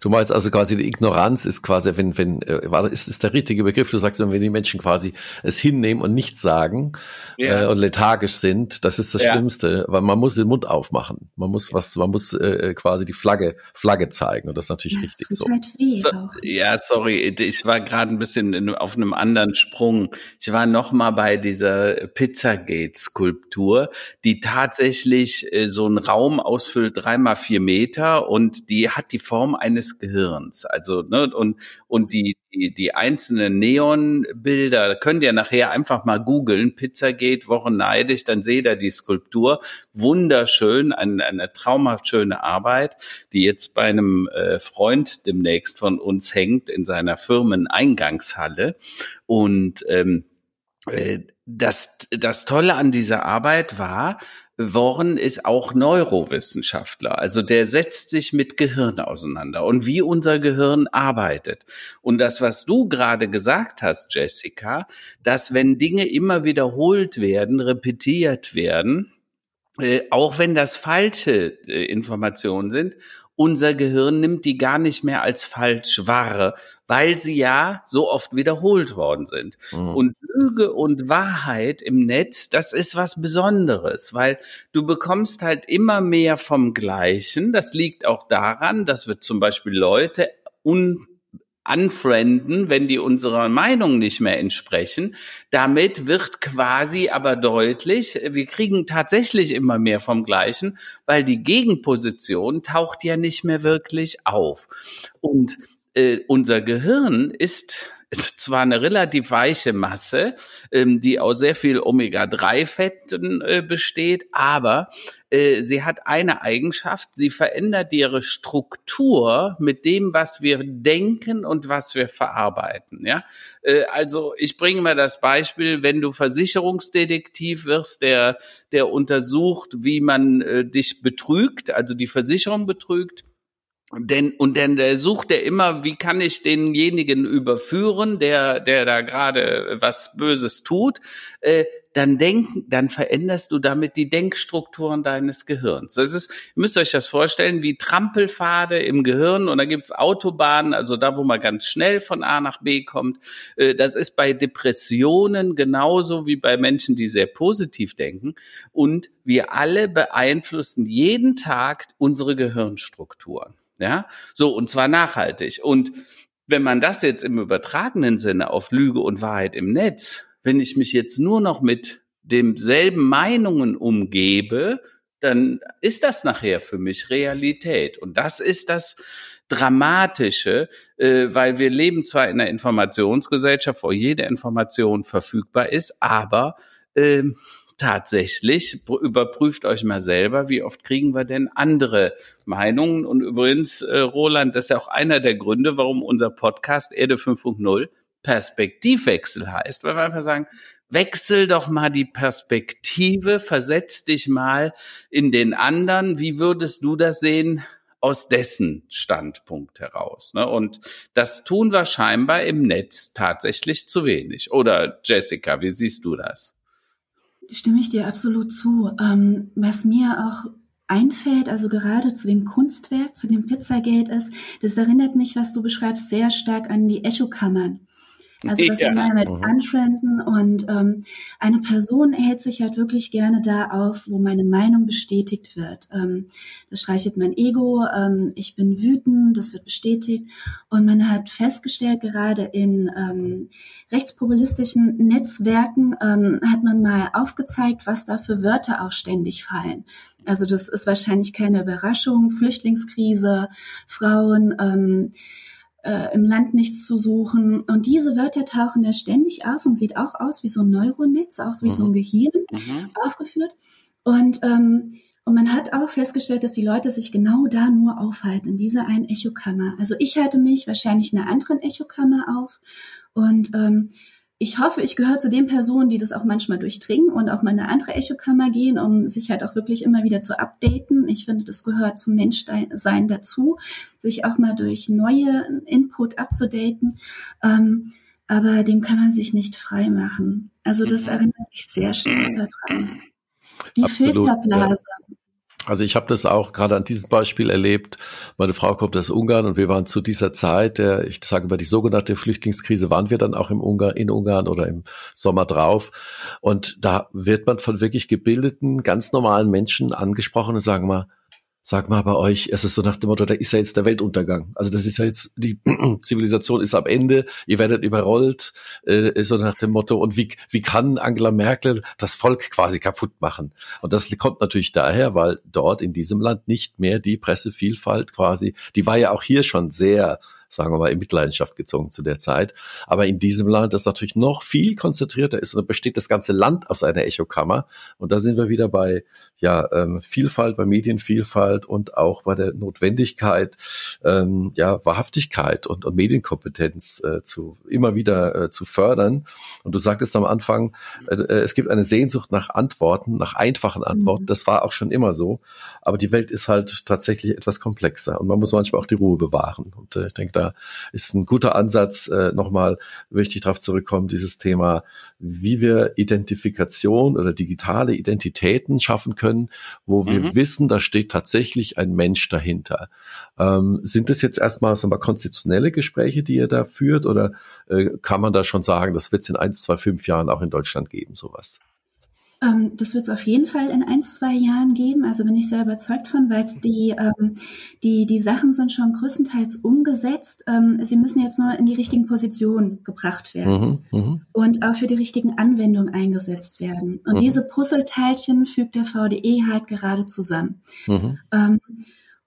Du meinst also quasi die Ignoranz ist quasi, wenn, wenn, äh, ist, ist der richtige Begriff, du sagst, wenn die Menschen quasi es hinnehmen und nichts sagen ja. äh, und lethargisch sind, das ist das ja. Schlimmste, weil man muss den Mund aufmachen. Man muss was, man muss äh, äh quasi die Flagge, Flagge zeigen und das ist natürlich das richtig so. Halt so. Ja, sorry, ich war gerade ein bisschen in, auf einem anderen Sprung. Ich war noch mal bei dieser Pizzagate-Skulptur, die tatsächlich äh, so einen Raum ausfüllt, dreimal vier Meter und die hat die Form eines Gehirns. Also, ne, und, und die, die, die einzelnen Neonbilder, könnt ihr nachher einfach mal googeln, Pizzagate, Wochen neidig, dann seht ihr die Skulptur. Wunderschön, eine, eine traumhaft schöne Arbeit, die jetzt bei einem äh, Freund demnächst von uns hängt in seiner Firmeneingangshalle. Und ähm, äh, das, das Tolle an dieser Arbeit war, Warren ist auch Neurowissenschaftler. Also der setzt sich mit Gehirn auseinander und wie unser Gehirn arbeitet. Und das, was du gerade gesagt hast, Jessica, dass wenn Dinge immer wiederholt werden, repetiert werden, äh, auch wenn das falsche äh, Informationen sind unser Gehirn nimmt die gar nicht mehr als falsch wahr, weil sie ja so oft wiederholt worden sind. Mhm. Und Lüge und Wahrheit im Netz, das ist was Besonderes, weil du bekommst halt immer mehr vom Gleichen. Das liegt auch daran, dass wir zum Beispiel Leute un unfrienden, wenn die unserer Meinung nicht mehr entsprechen. Damit wird quasi aber deutlich, wir kriegen tatsächlich immer mehr vom Gleichen, weil die Gegenposition taucht ja nicht mehr wirklich auf. Und äh, unser Gehirn ist zwar eine relativ weiche Masse, ähm, die aus sehr viel Omega-3-Fetten äh, besteht, aber äh, sie hat eine Eigenschaft, sie verändert ihre Struktur mit dem, was wir denken und was wir verarbeiten. Ja, äh, also ich bringe mal das Beispiel, wenn du Versicherungsdetektiv wirst, der der untersucht, wie man äh, dich betrügt, also die Versicherung betrügt denn, und dann der sucht er immer, wie kann ich denjenigen überführen, der, der da gerade was Böses tut, äh, dann denken, dann veränderst du damit die Denkstrukturen deines Gehirns. Das ist, müsst euch das vorstellen, wie Trampelpfade im Gehirn und da gibt's Autobahnen, also da, wo man ganz schnell von A nach B kommt. Äh, das ist bei Depressionen genauso wie bei Menschen, die sehr positiv denken. Und wir alle beeinflussen jeden Tag unsere Gehirnstrukturen. Ja, so und zwar nachhaltig. Und wenn man das jetzt im übertragenen Sinne auf Lüge und Wahrheit im Netz, wenn ich mich jetzt nur noch mit demselben Meinungen umgebe, dann ist das nachher für mich Realität. Und das ist das Dramatische, äh, weil wir leben zwar in einer Informationsgesellschaft, wo jede Information verfügbar ist, aber äh, tatsächlich, überprüft euch mal selber, wie oft kriegen wir denn andere Meinungen. Und übrigens, äh, Roland, das ist ja auch einer der Gründe, warum unser Podcast Erde 5.0 Perspektivwechsel heißt, weil wir einfach sagen, wechsel doch mal die Perspektive, versetz dich mal in den anderen. Wie würdest du das sehen? aus dessen Standpunkt heraus. Ne? Und das tun wir scheinbar im Netz tatsächlich zu wenig. Oder Jessica, wie siehst du das? Stimme ich dir absolut zu. Ähm, was mir auch einfällt, also gerade zu dem Kunstwerk, zu dem Pizzagate ist, das erinnert mich, was du beschreibst, sehr stark an die Echokammern. Also das ja. immer mit mhm. Unfrienden und ähm, eine Person hält sich halt wirklich gerne da auf, wo meine Meinung bestätigt wird. Ähm, das streichelt mein Ego, ähm, ich bin wütend, das wird bestätigt und man hat festgestellt, gerade in ähm, rechtspopulistischen Netzwerken ähm, hat man mal aufgezeigt, was da für Wörter auch ständig fallen. Also das ist wahrscheinlich keine Überraschung, Flüchtlingskrise, Frauen, ähm, äh, im Land nichts zu suchen. Und diese Wörter tauchen da ständig auf und sieht auch aus wie so ein Neuronetz, auch wie mhm. so ein mhm. Gehirn mhm. aufgeführt. Und, ähm, und man hat auch festgestellt, dass die Leute sich genau da nur aufhalten, in dieser einen Echokammer. Also ich halte mich wahrscheinlich in einer anderen Echokammer auf. Und ähm, ich hoffe, ich gehöre zu den Personen, die das auch manchmal durchdringen und auch mal in eine andere Echokammer gehen, um sich halt auch wirklich immer wieder zu updaten. Ich finde, das gehört zum Menschsein dazu, sich auch mal durch neue Input abzudaten. Ähm, aber dem kann man sich nicht frei machen. Also das mhm. erinnert mich sehr stark daran. Die Absolut, Filterblase. Ja. Also ich habe das auch gerade an diesem Beispiel erlebt. Meine Frau kommt aus Ungarn und wir waren zu dieser Zeit, der, ich sage mal, die sogenannte Flüchtlingskrise, waren wir dann auch im Ungarn, in Ungarn oder im Sommer drauf. Und da wird man von wirklich gebildeten, ganz normalen Menschen angesprochen und sagen mal, sag mal bei euch, es ist so nach dem Motto, da ist ja jetzt der Weltuntergang. Also das ist ja jetzt, die Zivilisation ist am Ende, ihr werdet überrollt, äh, so nach dem Motto, und wie, wie kann Angela Merkel das Volk quasi kaputt machen? Und das kommt natürlich daher, weil dort in diesem Land nicht mehr die Pressevielfalt quasi, die war ja auch hier schon sehr sagen wir mal, in Mitleidenschaft gezogen zu der Zeit. Aber in diesem Land ist natürlich noch viel konzentrierter ist, und besteht das ganze Land aus einer Echokammer. Und da sind wir wieder bei ja, ähm, Vielfalt, bei Medienvielfalt und auch bei der Notwendigkeit, ähm, ja, Wahrhaftigkeit und, und Medienkompetenz äh, zu immer wieder äh, zu fördern. Und du sagtest am Anfang, äh, äh es gibt eine Sehnsucht nach Antworten, nach einfachen Antworten. Mhm. Das war auch schon immer so. Aber die Welt ist halt tatsächlich etwas komplexer und man muss manchmal auch die Ruhe bewahren. Und äh, ich denke, da ist ein guter Ansatz. Äh, nochmal möchte ich darauf zurückkommen, dieses Thema, wie wir Identifikation oder digitale Identitäten schaffen können, wo wir mhm. wissen, da steht tatsächlich ein Mensch dahinter. Ähm, sind das jetzt erstmal so mal konzeptionelle Gespräche, die ihr da führt, oder äh, kann man da schon sagen, das wird es in eins, zwei, fünf Jahren auch in Deutschland geben, sowas? Ähm, das wird es auf jeden Fall in ein, zwei Jahren geben. Also bin ich sehr überzeugt von, weil die, ähm, die, die Sachen sind schon größtenteils umgesetzt. Ähm, sie müssen jetzt nur in die richtigen Positionen gebracht werden mhm, mh. und auch für die richtigen Anwendungen eingesetzt werden. Und mhm. diese Puzzleteilchen fügt der VDE halt gerade zusammen. Mhm.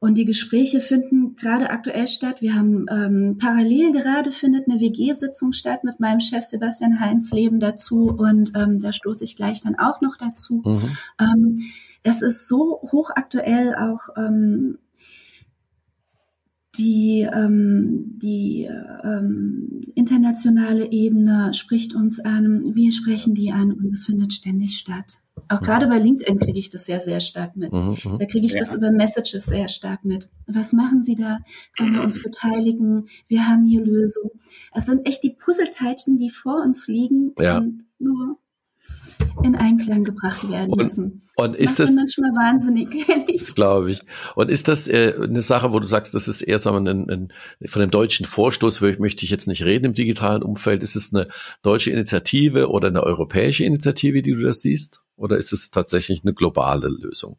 Und die Gespräche finden gerade aktuell statt. Wir haben ähm, parallel gerade findet eine WG-Sitzung statt mit meinem Chef Sebastian Heinz Leben dazu und ähm, da stoße ich gleich dann auch noch dazu. Mhm. Ähm, es ist so hochaktuell auch ähm, die, ähm, die ähm, internationale Ebene spricht uns an, wir sprechen die an und es findet ständig statt. Auch mhm. gerade bei LinkedIn kriege ich das sehr, sehr stark mit. Mhm, mhm. da kriege ich ja. das über Messages sehr stark mit. Was machen Sie da? Können wir uns beteiligen? Wir haben hier Lösungen. Es sind echt die Puzzleteilchen, die vor uns liegen ja. und nur in Einklang gebracht werden und, müssen. Und das ist das manchmal wahnsinnig, ehrlich. Glaube ich. Und ist das äh, eine Sache, wo du sagst, das ist eher sagen wir, ein, ein, von dem deutschen Vorstoß, möchte ich jetzt nicht reden im digitalen Umfeld, ist es eine deutsche Initiative oder eine europäische Initiative, die du das siehst? Oder ist es tatsächlich eine globale Lösung?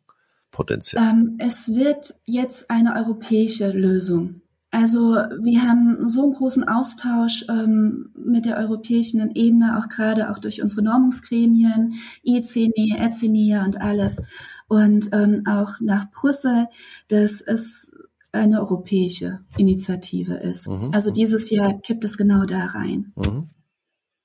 Potenziell. Ähm, es wird jetzt eine europäische Lösung. Also wir haben so einen großen Austausch ähm, mit der europäischen Ebene, auch gerade auch durch unsere Normungsgremien, ICNE, ECNE und alles. Und ähm, auch nach Brüssel, dass es eine europäische Initiative ist. Mhm. Also dieses Jahr kippt es genau da rein. Mhm.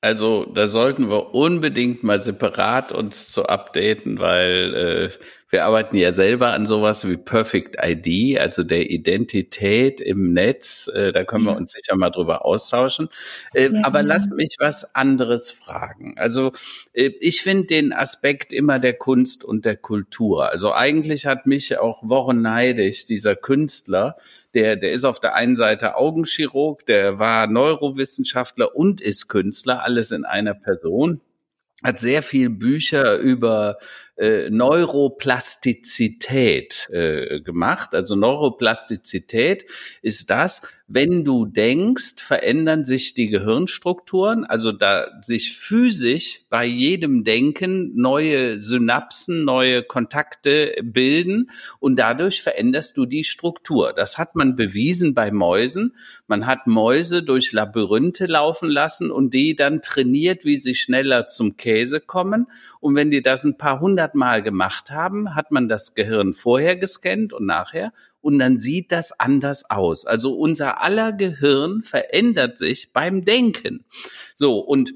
Also da sollten wir unbedingt mal separat uns zu updaten, weil äh, wir arbeiten ja selber an sowas wie Perfect ID, also der Identität im Netz. Äh, da können wir uns sicher mal drüber austauschen. Äh, aber lasst mich was anderes fragen. Also äh, ich finde den Aspekt immer der Kunst und der Kultur. Also eigentlich hat mich auch wocheneidig dieser Künstler, der, der ist auf der einen Seite Augenchirurg, der war Neurowissenschaftler und ist Künstler, alles in einer Person hat sehr viel Bücher über äh, Neuroplastizität äh, gemacht. Also Neuroplastizität ist das, wenn du denkst, verändern sich die Gehirnstrukturen, also da sich physisch bei jedem Denken neue Synapsen, neue Kontakte bilden und dadurch veränderst du die Struktur. Das hat man bewiesen bei Mäusen. Man hat Mäuse durch Labyrinthe laufen lassen und die dann trainiert, wie sie schneller zum Käse kommen. Und wenn die das ein paar hundert Mal gemacht haben, hat man das Gehirn vorher gescannt und nachher und dann sieht das anders aus. Also unser aller Gehirn verändert sich beim Denken. So, und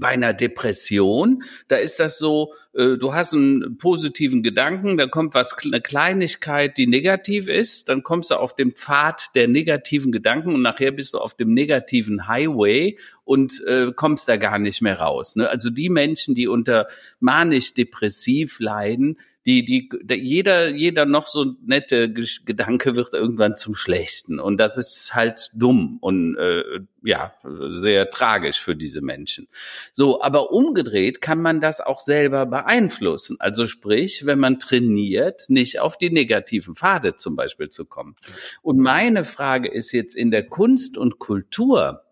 bei einer Depression, da ist das so, äh, du hast einen positiven Gedanken, da kommt was, eine Kleinigkeit, die negativ ist, dann kommst du auf den Pfad der negativen Gedanken und nachher bist du auf dem negativen Highway und äh, kommst da gar nicht mehr raus. Ne? Also die Menschen, die unter manisch-depressiv leiden, die, die, jeder, jeder noch so nette Gedanke wird irgendwann zum Schlechten. Und das ist halt dumm und äh, ja, sehr tragisch für diese Menschen. So, aber umgedreht kann man das auch selber beeinflussen. Also sprich, wenn man trainiert, nicht auf die negativen Pfade zum Beispiel zu kommen. Und meine Frage ist jetzt in der Kunst und Kultur,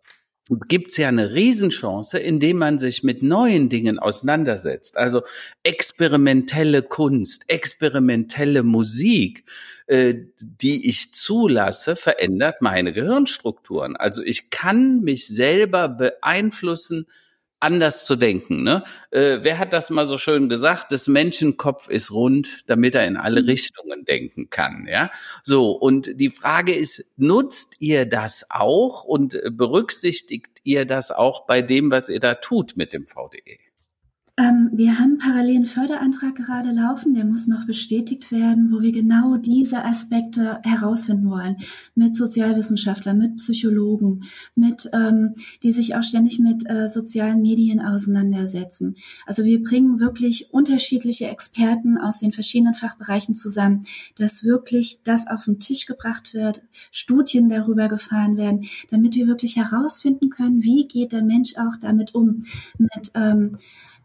gibt's ja eine Riesenchance, indem man sich mit neuen Dingen auseinandersetzt. Also experimentelle Kunst, experimentelle Musik, äh, die ich zulasse, verändert meine Gehirnstrukturen. Also ich kann mich selber beeinflussen anders zu denken. Ne? Äh, wer hat das mal so schön gesagt? Das Menschenkopf ist rund, damit er in alle mhm. Richtungen denken kann. Ja, so und die Frage ist: Nutzt ihr das auch und berücksichtigt ihr das auch bei dem, was ihr da tut mit dem VDE? Ähm, wir haben parallel einen Förderantrag gerade laufen, der muss noch bestätigt werden, wo wir genau diese Aspekte herausfinden wollen. Mit Sozialwissenschaftlern, mit Psychologen, mit, ähm, die sich auch ständig mit äh, sozialen Medien auseinandersetzen. Also wir bringen wirklich unterschiedliche Experten aus den verschiedenen Fachbereichen zusammen, dass wirklich das auf den Tisch gebracht wird, Studien darüber gefahren werden, damit wir wirklich herausfinden können, wie geht der Mensch auch damit um, mit ähm,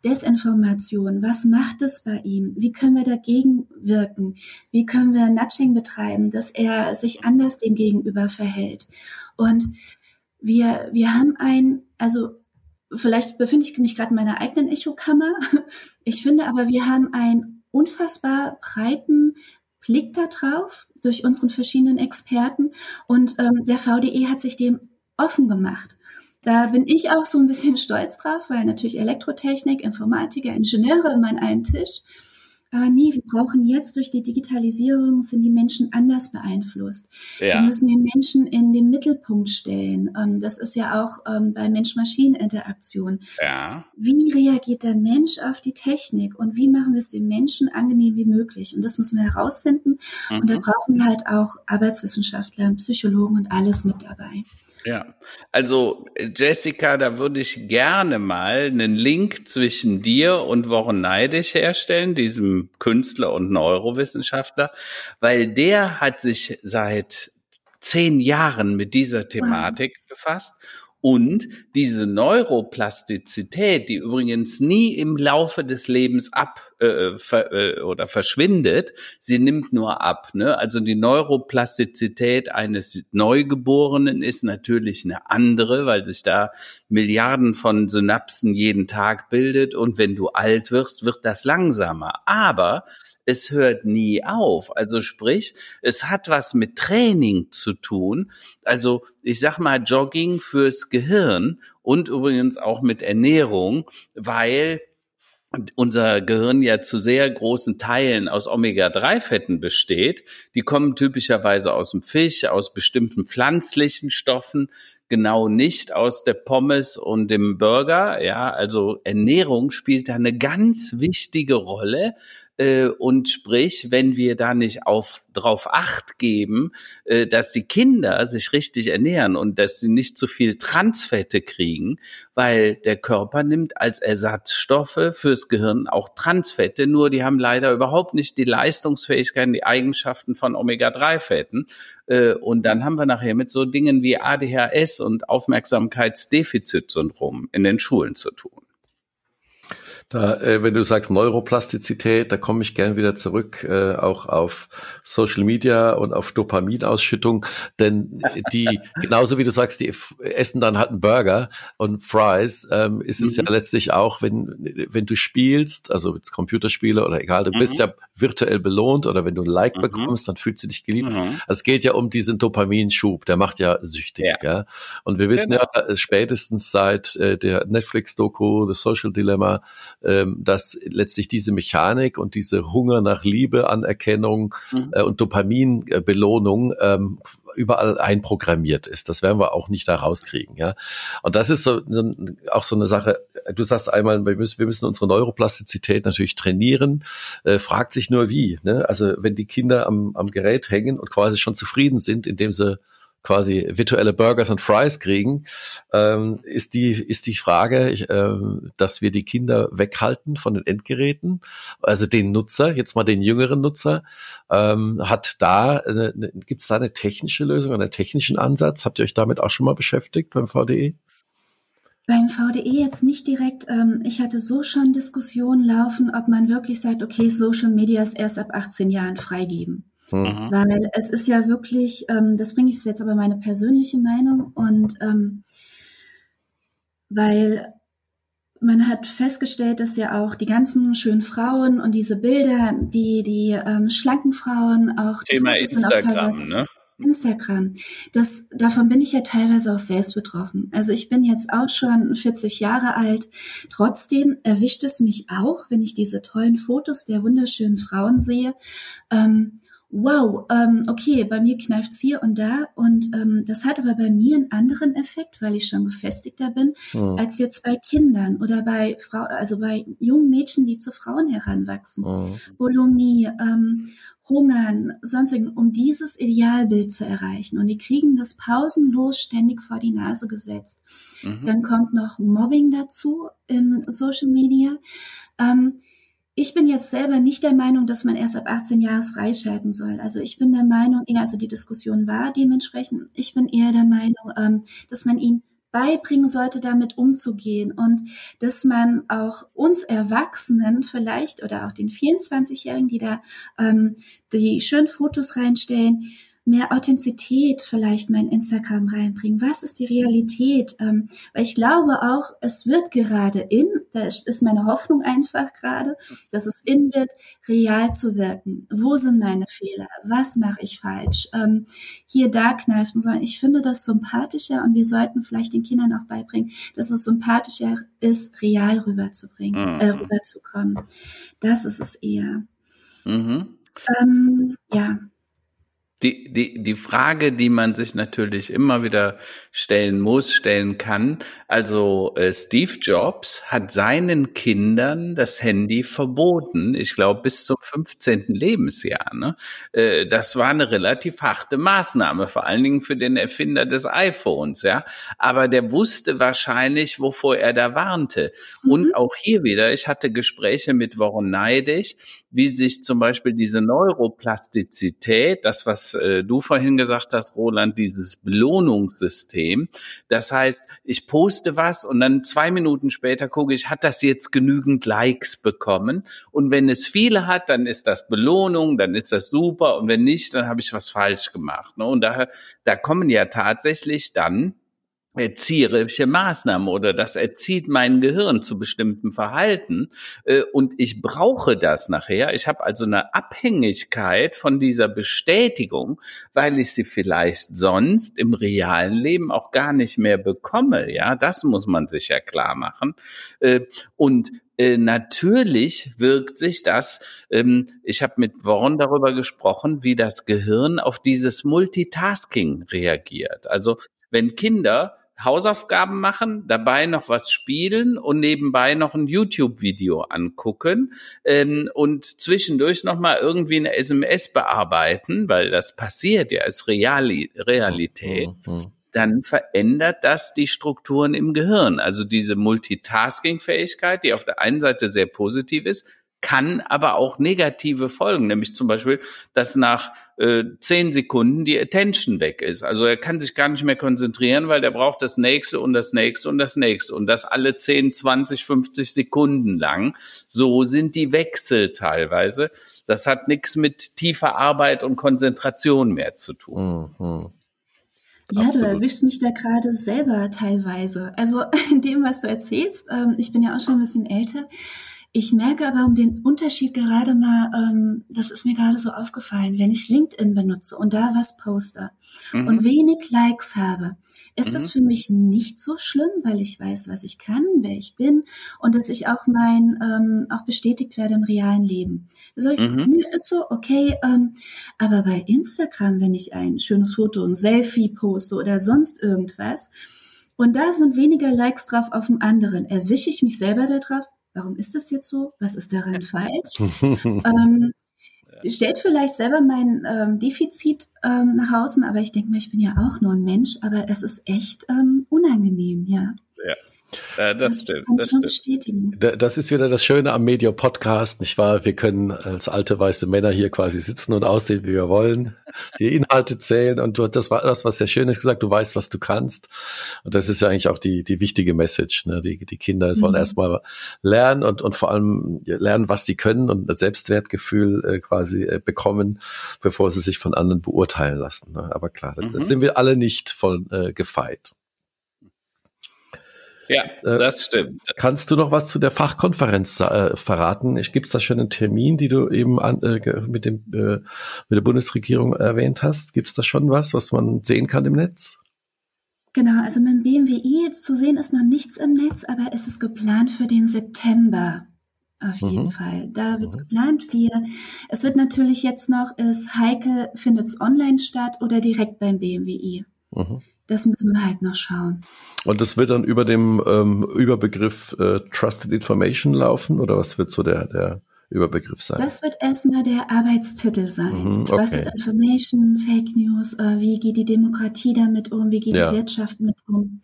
Desinformation, was macht es bei ihm? Wie können wir dagegen wirken? Wie können wir Nudging betreiben, dass er sich anders dem gegenüber verhält? Und wir, wir haben ein, also vielleicht befinde ich mich gerade in meiner eigenen Echokammer. Ich finde aber, wir haben einen unfassbar breiten Blick darauf durch unseren verschiedenen Experten und ähm, der VDE hat sich dem offen gemacht. Da bin ich auch so ein bisschen stolz drauf, weil natürlich Elektrotechnik, Informatiker, Ingenieure immer an einem Tisch. Aber nee, wir brauchen jetzt durch die Digitalisierung sind die Menschen anders beeinflusst. Ja. Wir müssen den Menschen in den Mittelpunkt stellen. Ähm, das ist ja auch ähm, bei Mensch-Maschinen-Interaktion. Ja. Wie reagiert der Mensch auf die Technik und wie machen wir es den Menschen angenehm wie möglich? Und das müssen wir herausfinden. Mhm. Und da mhm. brauchen wir halt auch Arbeitswissenschaftler, Psychologen und alles mit dabei. Ja, also Jessica, da würde ich gerne mal einen Link zwischen dir und Wochen Neidisch herstellen, diesem Künstler und Neurowissenschaftler, weil der hat sich seit zehn Jahren mit dieser Thematik wow. befasst und diese Neuroplastizität, die übrigens nie im Laufe des Lebens ab äh, ver, äh, oder verschwindet, sie nimmt nur ab. Ne? Also die Neuroplastizität eines Neugeborenen ist natürlich eine andere, weil sich da Milliarden von Synapsen jeden Tag bildet und wenn du alt wirst, wird das langsamer. Aber es hört nie auf. Also sprich, es hat was mit Training zu tun. Also ich sag mal Jogging fürs Gehirn und übrigens auch mit Ernährung, weil unser Gehirn ja zu sehr großen Teilen aus Omega-3-Fetten besteht. Die kommen typischerweise aus dem Fisch, aus bestimmten pflanzlichen Stoffen, genau nicht aus der Pommes und dem Burger. Ja, also Ernährung spielt da eine ganz wichtige Rolle, äh, und sprich, wenn wir da nicht auf, drauf acht geben, äh, dass die Kinder sich richtig ernähren und dass sie nicht zu viel Transfette kriegen, weil der Körper nimmt als Ersatzstoffe fürs Gehirn auch Transfette, nur die haben leider überhaupt nicht die Leistungsfähigkeiten, die Eigenschaften von Omega-3-Fetten. Äh, und dann haben wir nachher mit so Dingen wie ADHS und Aufmerksamkeitsdefizitsyndrom in den Schulen zu tun. Da, äh, wenn du sagst Neuroplastizität, da komme ich gern wieder zurück, äh, auch auf Social Media und auf Dopaminausschüttung, denn die, genauso wie du sagst, die essen dann halt einen Burger und Fries, ähm, ist es mhm. ja letztlich auch, wenn, wenn du spielst, also jetzt Computerspiele oder egal, du mhm. bist ja virtuell belohnt oder wenn du ein Like mhm. bekommst, dann fühlst du dich geliebt. Mhm. Also es geht ja um diesen Dopaminschub, der macht ja süchtig, ja. ja? Und wir wissen genau. ja äh, spätestens seit äh, der Netflix-Doku, The Social Dilemma, ähm, dass letztlich diese Mechanik und diese Hunger nach Liebe, Anerkennung mhm. äh, und Dopaminbelohnung ähm, überall einprogrammiert ist. Das werden wir auch nicht da rauskriegen. Ja? Und das ist so, auch so eine Sache, du sagst einmal, wir müssen, wir müssen unsere Neuroplastizität natürlich trainieren, äh, fragt sich nur wie. Ne? Also wenn die Kinder am, am Gerät hängen und quasi schon zufrieden sind, indem sie quasi virtuelle Burgers und Fries kriegen, ähm, ist die ist die Frage, äh, dass wir die Kinder weghalten von den Endgeräten, also den Nutzer, jetzt mal den jüngeren Nutzer, ähm, hat da eine, eine, gibt es da eine technische Lösung, einen technischen Ansatz? Habt ihr euch damit auch schon mal beschäftigt beim VDE? Beim VDE jetzt nicht direkt. Ähm, ich hatte so schon Diskussionen laufen, ob man wirklich sagt, okay, Social Media ist erst ab 18 Jahren freigeben. Mhm. Weil es ist ja wirklich, ähm, das bringe ich jetzt aber meine persönliche Meinung und ähm, weil man hat festgestellt, dass ja auch die ganzen schönen Frauen und diese Bilder, die die ähm, schlanken Frauen auch Thema Instagram, ne? Instagram. Das, davon bin ich ja teilweise auch selbst betroffen. Also ich bin jetzt auch schon 40 Jahre alt. Trotzdem erwischt es mich auch, wenn ich diese tollen Fotos der wunderschönen Frauen sehe. Ähm, wow, ähm, okay, bei mir kneift's hier und da und ähm, das hat aber bei mir einen anderen Effekt, weil ich schon gefestigter bin, mhm. als jetzt bei Kindern oder bei Frau, also bei jungen Mädchen, die zu Frauen heranwachsen. Mhm. Bulimie, ähm, Hungern, sonstigen, um dieses Idealbild zu erreichen. Und die kriegen das pausenlos ständig vor die Nase gesetzt. Mhm. Dann kommt noch Mobbing dazu im Social Media. Ähm, ich bin jetzt selber nicht der Meinung, dass man erst ab 18 Jahren freischalten soll. Also ich bin der Meinung, eher, also die Diskussion war dementsprechend, ich bin eher der Meinung, ähm, dass man ihn beibringen sollte, damit umzugehen und dass man auch uns Erwachsenen vielleicht oder auch den 24-Jährigen, die da ähm, die schönen Fotos reinstellen, mehr Authentizität vielleicht mal in Instagram reinbringen. Was ist die Realität? Ähm, weil ich glaube auch, es wird gerade in, da ist meine Hoffnung einfach gerade, dass es in wird, real zu wirken. Wo sind meine Fehler? Was mache ich falsch? Ähm, hier, da kneifen sollen. Ich finde das sympathischer und wir sollten vielleicht den Kindern auch beibringen, dass es sympathischer ist, real rüberzubringen, mhm. äh, rüberzukommen. Das ist es eher. Mhm. Ähm, ja. Die, die, die Frage, die man sich natürlich immer wieder stellen muss, stellen kann, also äh, Steve Jobs hat seinen Kindern das Handy verboten, ich glaube bis zum 15. Lebensjahr. Ne? Äh, das war eine relativ harte Maßnahme, vor allen Dingen für den Erfinder des iPhones. ja. Aber der wusste wahrscheinlich, wovor er da warnte. Mhm. Und auch hier wieder, ich hatte Gespräche mit Warren Neidig, wie sich zum Beispiel diese Neuroplastizität, das, was äh, du vorhin gesagt hast, Roland, dieses Belohnungssystem, das heißt, ich poste was und dann zwei Minuten später gucke ich, hat das jetzt genügend Likes bekommen? Und wenn es viele hat, dann ist das Belohnung, dann ist das super und wenn nicht, dann habe ich was falsch gemacht. Ne? Und daher, da kommen ja tatsächlich dann erzieherische Maßnahmen oder das erzieht mein Gehirn zu bestimmten Verhalten äh, und ich brauche das nachher. Ich habe also eine Abhängigkeit von dieser Bestätigung, weil ich sie vielleicht sonst im realen Leben auch gar nicht mehr bekomme. Ja, das muss man sich ja klar machen. Äh, und äh, natürlich wirkt sich das, ähm, ich habe mit Worn darüber gesprochen, wie das Gehirn auf dieses Multitasking reagiert. Also wenn Kinder Hausaufgaben machen, dabei noch was spielen und nebenbei noch ein YouTube-Video angucken ähm, und zwischendurch noch mal irgendwie eine SMS bearbeiten, weil das passiert ja, ist Reali Realität. Mhm. mhm. Dann verändert das die Strukturen im Gehirn. Also diese Multitasking-Fähigkeit, die auf der einen Seite sehr positiv ist, kann aber auch negative Folgen, nämlich zum Beispiel, dass nach äh, zehn Sekunden die Attention weg ist. Also er kann sich gar nicht mehr konzentrieren, weil der braucht das nächste und das nächste und das nächste und das alle 10, 20, 50 Sekunden lang. So sind die Wechsel teilweise. Das hat nichts mit tiefer Arbeit und Konzentration mehr zu tun. Mhm. Ja, Absolut. du erwischst mich da gerade selber teilweise. Also in dem, was du erzählst, ähm, ich bin ja auch schon ein bisschen älter, Ich merke aber um den Unterschied gerade mal, ähm, das ist mir gerade so aufgefallen, wenn ich LinkedIn benutze und da was poste mhm. und wenig Likes habe, ist mhm. das für mich nicht so schlimm, weil ich weiß, was ich kann, wer ich bin und dass ich auch mein, ähm, auch bestätigt werde im realen Leben. Also mhm. nee, ist so, okay, ähm, aber bei Instagram, wenn ich ein schönes Foto, ein Selfie poste oder sonst irgendwas, und da sind weniger Likes drauf auf dem anderen. Erwische ich mich selber da drauf? Warum ist das jetzt so? Was ist daran falsch? ähm, stellt vielleicht selber mein ähm, Defizit ähm, nach außen, aber ich denke mal, ich bin ja auch nur ein Mensch, aber es ist echt ähm, unangenehm, ja. Ja, äh, das, das stimmt. Das, stimmt. bestätigen. das ist wieder das Schöne am Media Podcast, nicht wahr? Wir können als alte weiße Männer hier quasi sitzen und aussehen, wie wir wollen, die Inhalte zählen und du, das war das, was sehr schön ist gesagt, du weißt, was du kannst. Und das ist ja eigentlich auch die, die wichtige Message. Ne? Die, die Kinder sollen mhm. erstmal lernen und, und vor allem lernen, was sie können und ein Selbstwertgefühl äh, quasi äh, bekommen, bevor sie sich von anderen beurteilen lassen. Ne? Aber klar, das, mhm. sind wir alle nicht von äh, gefeit. Ja, äh, das stimmt. Kannst du noch was zu der Fachkonferenz äh, verraten? Gibt es da schon einen Termin, die du eben an, äh, mit, dem, äh, mit der Bundesregierung erwähnt hast? Gibt es da schon was, was man sehen kann im Netz? Genau, also mit dem BMWI zu sehen ist noch nichts im Netz, aber es ist geplant für den September. Auf jeden mhm. Fall. Da wird es mhm. geplant. Wir, es wird natürlich jetzt noch, ist heikel, findet es online statt oder direkt beim BMWI. Mhm. Das müssen wir halt noch schauen. Und das wird dann über dem ähm, Überbegriff äh, Trusted Information laufen oder was wird so der, der Überbegriff sein? Das wird erstmal der Arbeitstitel sein. Mhm, okay. Trusted Information, Fake News, äh, wie geht die Demokratie damit um, wie geht ja. die Wirtschaft mit um.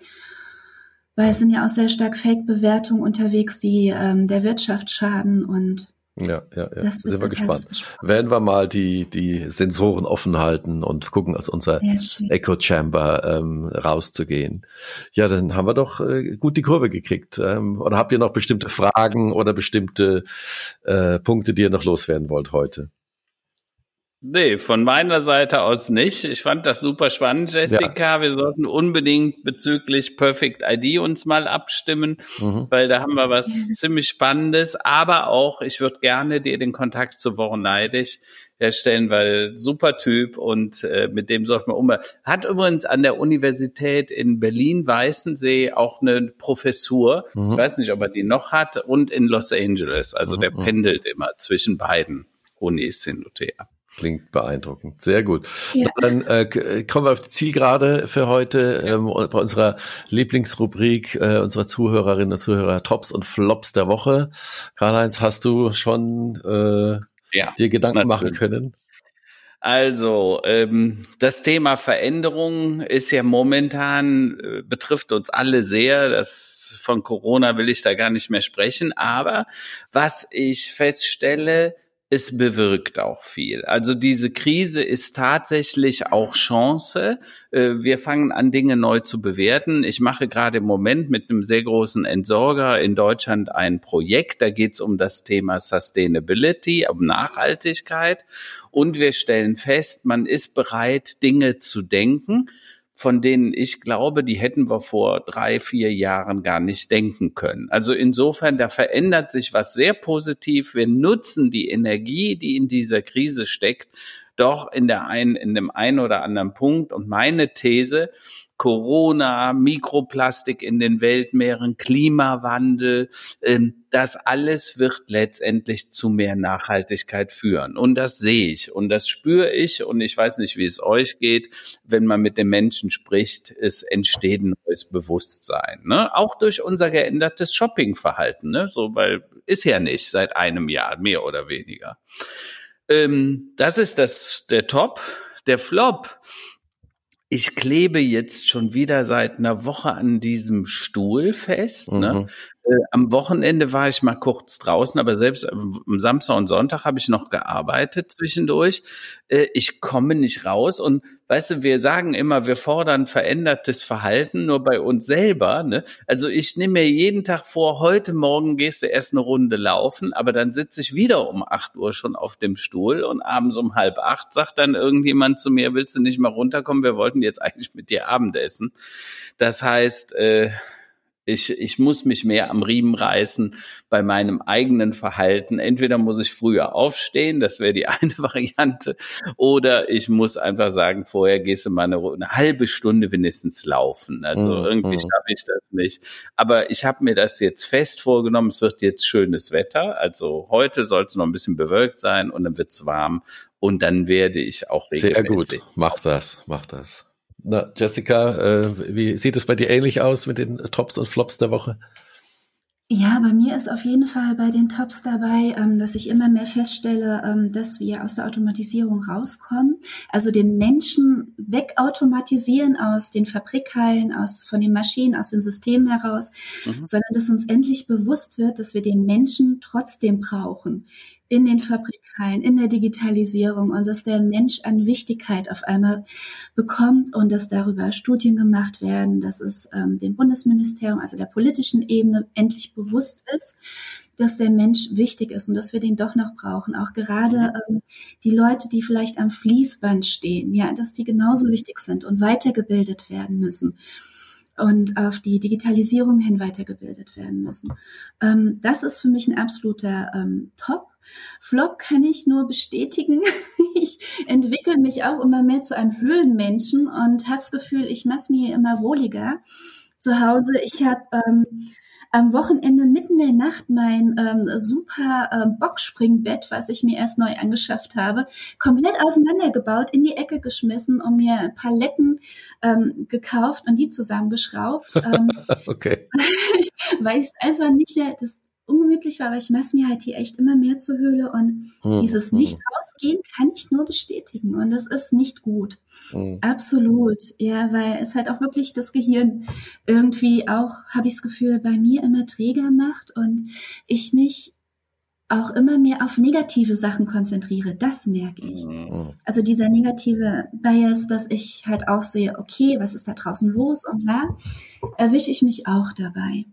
Weil es sind ja auch sehr stark Fake-Bewertungen unterwegs, die ähm, der Wirtschaft schaden und ja, ja, ja. Das Sind wir gespannt. Werden wir mal die, die Sensoren offen halten und gucken, aus unserer Echo Chamber ähm, rauszugehen. Ja, dann haben wir doch äh, gut die Kurve gekriegt. Ähm, oder habt ihr noch bestimmte Fragen oder bestimmte äh, Punkte, die ihr noch loswerden wollt heute? Nee, von meiner Seite aus nicht. Ich fand das super spannend, Jessica. Ja. Wir sollten unbedingt bezüglich Perfect ID uns mal abstimmen, mhm. weil da haben wir was ziemlich Spannendes. Aber auch, ich würde gerne dir den Kontakt zu Wochenneidig herstellen, weil super Typ und äh, mit dem sollte man um. Hat übrigens an der Universität in Berlin-Weißensee auch eine Professur. Mhm. Ich weiß nicht, ob er die noch hat und in Los Angeles. Also mhm. der pendelt immer zwischen beiden Unis hin und her. Klingt beeindruckend. Sehr gut. Ja. Dann äh, kommen wir auf die Zielgerade für heute ähm, bei unserer Lieblingsrubrik äh, unserer Zuhörerinnen und Zuhörer Tops und Flops der Woche. Karl-Heinz, hast du schon äh, ja, dir Gedanken natürlich. machen können? Also, ähm, das Thema Veränderung ist ja momentan, äh, betrifft uns alle sehr. Das von Corona will ich da gar nicht mehr sprechen. Aber was ich feststelle, es bewirkt auch viel. Also diese Krise ist tatsächlich auch Chance. Äh, wir fangen an, Dinge neu zu bewerten. Ich mache gerade im Moment mit einem sehr großen Entsorger in Deutschland ein Projekt. Da geht es um das Thema Sustainability, um Nachhaltigkeit. Und wir stellen fest, man ist bereit, Dinge zu denken von denen ich glaube, die hätten wir vor drei, vier Jahren gar nicht denken können. Also insofern, da verändert sich was sehr positiv. Wir nutzen die Energie, die in dieser Krise steckt, doch in der einen, in dem einen oder anderen Punkt. Und meine These, Corona, Mikroplastik in den Weltmeeren, Klimawandel, ähm, das alles wird letztendlich zu mehr Nachhaltigkeit führen. Und das sehe ich und das spüre ich und ich weiß nicht, wie es euch geht, wenn man mit den Menschen spricht, es entsteht ein neues Bewusstsein. Ne? Auch durch unser geändertes Shoppingverhalten, ne? so, weil ist ja nicht seit einem Jahr, mehr oder weniger. Ähm, das ist das, der Top. Der Flop ich klebe jetzt schon wieder seit einer Woche an diesem Stuhl fest. Ne? Mhm. Ne? Äh, am Wochenende war ich mal kurz draußen, aber selbst am Samstag und Sonntag habe ich noch gearbeitet zwischendurch. Äh, ich komme nicht raus und weißt du, wir sagen immer, wir fordern verändertes Verhalten, nur bei uns selber. Ne? Also ich nehme mir jeden Tag vor, heute Morgen gehst du erst eine Runde laufen, aber dann sitze ich wieder um acht Uhr schon auf dem Stuhl und abends um halb acht sagt dann irgendjemand zu mir, willst du nicht mal runterkommen? Wir wollten jetzt eigentlich mit dir Abendessen. Das heißt, äh, Ich, ich muss mich mehr am Riemen reißen bei meinem eigenen Verhalten. Entweder muss ich früher aufstehen, das wäre die eine Variante, oder ich muss einfach sagen, vorher gehst du mal eine, eine halbe Stunde wenigstens laufen. Also mm, irgendwie mm. schaffe ich das nicht. Aber ich habe mir das jetzt fest vorgenommen, es wird jetzt schönes Wetter. Also heute soll es noch ein bisschen bewölkt sein und dann wird es warm. Und dann werde ich auch regelmäßig. Sehr gut, mach das, mach das. Na, Jessica, äh, wie sieht es bei dir ähnlich aus mit den Tops und Flops der Woche? Ja, bei mir ist auf jeden Fall bei den Tops dabei, ähm, dass ich immer mehr feststelle, ähm, dass wir aus der Automatisierung rauskommen. Also den Menschen wegautomatisieren aus den Fabrikhallen, aus, von den Maschinen, aus den Systemen heraus, mhm. sondern dass uns endlich bewusst wird, dass wir den Menschen trotzdem brauchen in den Fabrikhallen, in der Digitalisierung und dass der Mensch an Wichtigkeit auf einmal bekommt und dass darüber Studien gemacht werden, dass es ähm, dem Bundesministerium, also der politischen Ebene, endlich bewusst ist, dass der Mensch wichtig ist und dass wir den doch noch brauchen. Auch gerade mhm. ähm, die Leute, die vielleicht am Fließband stehen, ja, dass die genauso wichtig sind und weitergebildet werden müssen und auf die Digitalisierung hin weitergebildet werden müssen. Ähm, das ist für mich ein absoluter ähm, Top. Flop kann ich nur bestätigen. Ich entwickle mich auch immer mehr zu einem Höhlenmenschen und habe das Gefühl, ich mache mir immer wohliger zu Hause. Ich habe ähm, am Wochenende mitten in der Nacht mein ähm, super ähm, Boxspringbett, was ich mir erst neu angeschafft habe, komplett auseinandergebaut, in die Ecke geschmissen und mir Paletten ähm, gekauft und die zusammengeschraubt. Ähm, okay. weil ich es einfach nicht das ungemütlich war, aber ich messe mir halt hier echt immer mehr zur Höhle und mhm. dieses nicht rausgehen kann ich nur bestätigen und das ist nicht gut. Mhm. Absolut, ja, weil es halt auch wirklich das Gehirn irgendwie auch, habe ich das Gefühl, bei mir immer träger macht und ich mich auch immer mehr auf negative Sachen konzentriere. Das merke ich. Mhm. Also dieser negative Bias, dass ich halt auch sehe, okay, was ist da draußen los und da erwische ich mich auch dabei.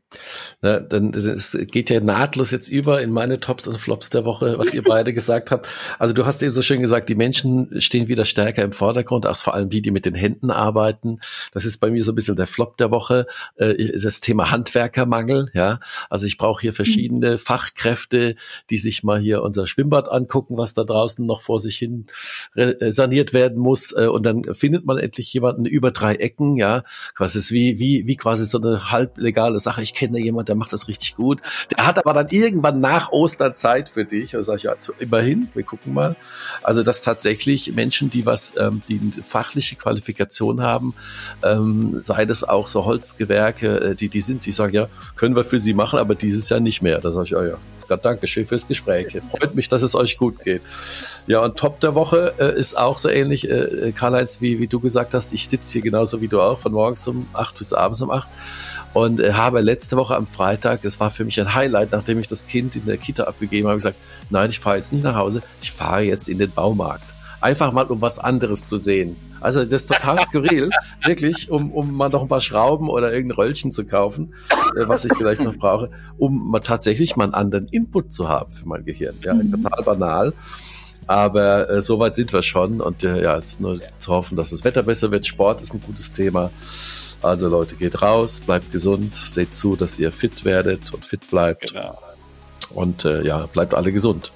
Na, dann es geht ja nahtlos jetzt über in meine Tops und Flops der Woche, was ihr beide gesagt habt. Also du hast eben so schön gesagt, die Menschen stehen wieder stärker im Vordergrund, auch vor allem die, die mit den Händen arbeiten. Das ist bei mir so ein bisschen der Flop der Woche, äh, das Thema Handwerkermangel. Ja, also ich brauche hier verschiedene mhm. Fachkräfte, die sich mal hier unser Schwimmbad angucken, was da draußen noch vor sich hin äh, saniert werden muss. Äh, und dann findet man endlich jemanden über drei Ecken, ja. quasi wie, wie, wie quasi so eine halblegale Sache. Ich kenne jemanden, der macht das richtig gut. Der hat aber dann irgendwann nach Ostern Zeit für dich. Und sage ich, ja, immerhin, wir gucken mal. Also, dass tatsächlich Menschen, die was, ähm, die eine fachliche Qualifikation haben, ähm, sei das auch so Holzgewerke, äh, die, die sind, die sagen, ja, können wir für sie machen, aber dieses Jahr nicht mehr. Da sage ich, ja, ja, danke schön fürs Gespräch. Freut mich, dass es euch gut geht. Ja, und Top der Woche äh, ist auch so ähnlich, äh, Karl-Heinz, wie, wie du gesagt hast. Ich sitze hier genauso wie du auch, von morgens um acht bis abends um acht und äh, habe letzte Woche am Freitag, das war für mich ein Highlight, nachdem ich das Kind in der Kita abgegeben habe, gesagt, nein, ich fahre jetzt nicht nach Hause, ich fahre jetzt in den Baumarkt. Einfach mal, um was anderes zu sehen. Also das ist total skurril, wirklich, um, um mal noch ein paar Schrauben oder irgendein Röllchen zu kaufen, äh, was ich vielleicht noch brauche, um mal tatsächlich mal einen anderen Input zu haben für mein Gehirn. Ja, mhm. total banal. Aber äh, soweit sind wir schon und äh, ja, jetzt nur zu hoffen, dass das Wetter besser wird. Sport ist ein gutes Thema. Also Leute, geht raus, bleibt gesund, seht zu, dass ihr fit werdet und fit bleibt. Genau. Und äh, ja, bleibt alle gesund.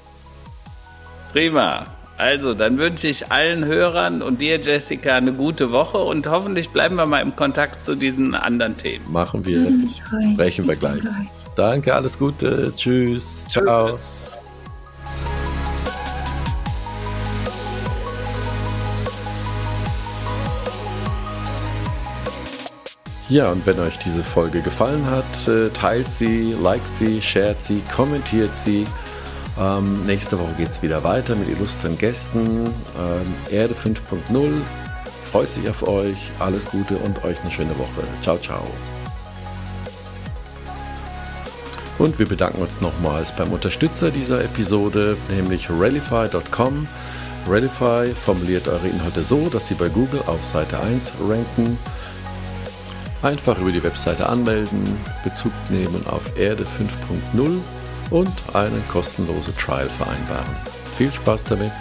Prima. Also, dann wünsche ich allen Hörern und dir, Jessica, eine gute Woche und hoffentlich bleiben wir mal im Kontakt zu diesen anderen Themen. Machen wir. Sprechen wir gleich. Danke, alles Gute. Tschüss. Ciao. Tschüss. Ja, und wenn euch diese Folge gefallen hat, äh, teilt sie, liked sie, shared sie, kommentiert sie. Ähm, nächste Woche geht es wieder weiter mit illustren Gästen. Ähm, Erde 5.0 freut sich auf euch. Alles Gute und euch eine schöne Woche. Ciao, ciao. Und wir bedanken uns nochmals beim Unterstützer dieser Episode, nämlich Rallify.com. Rallify formuliert eure Inhalte so, dass sie bei Google auf Seite 1 ranken. Einfach über die Webseite anmelden, Bezug nehmen auf Erde 5.0 und einen kostenlosen Trial vereinbaren. Viel Spaß damit!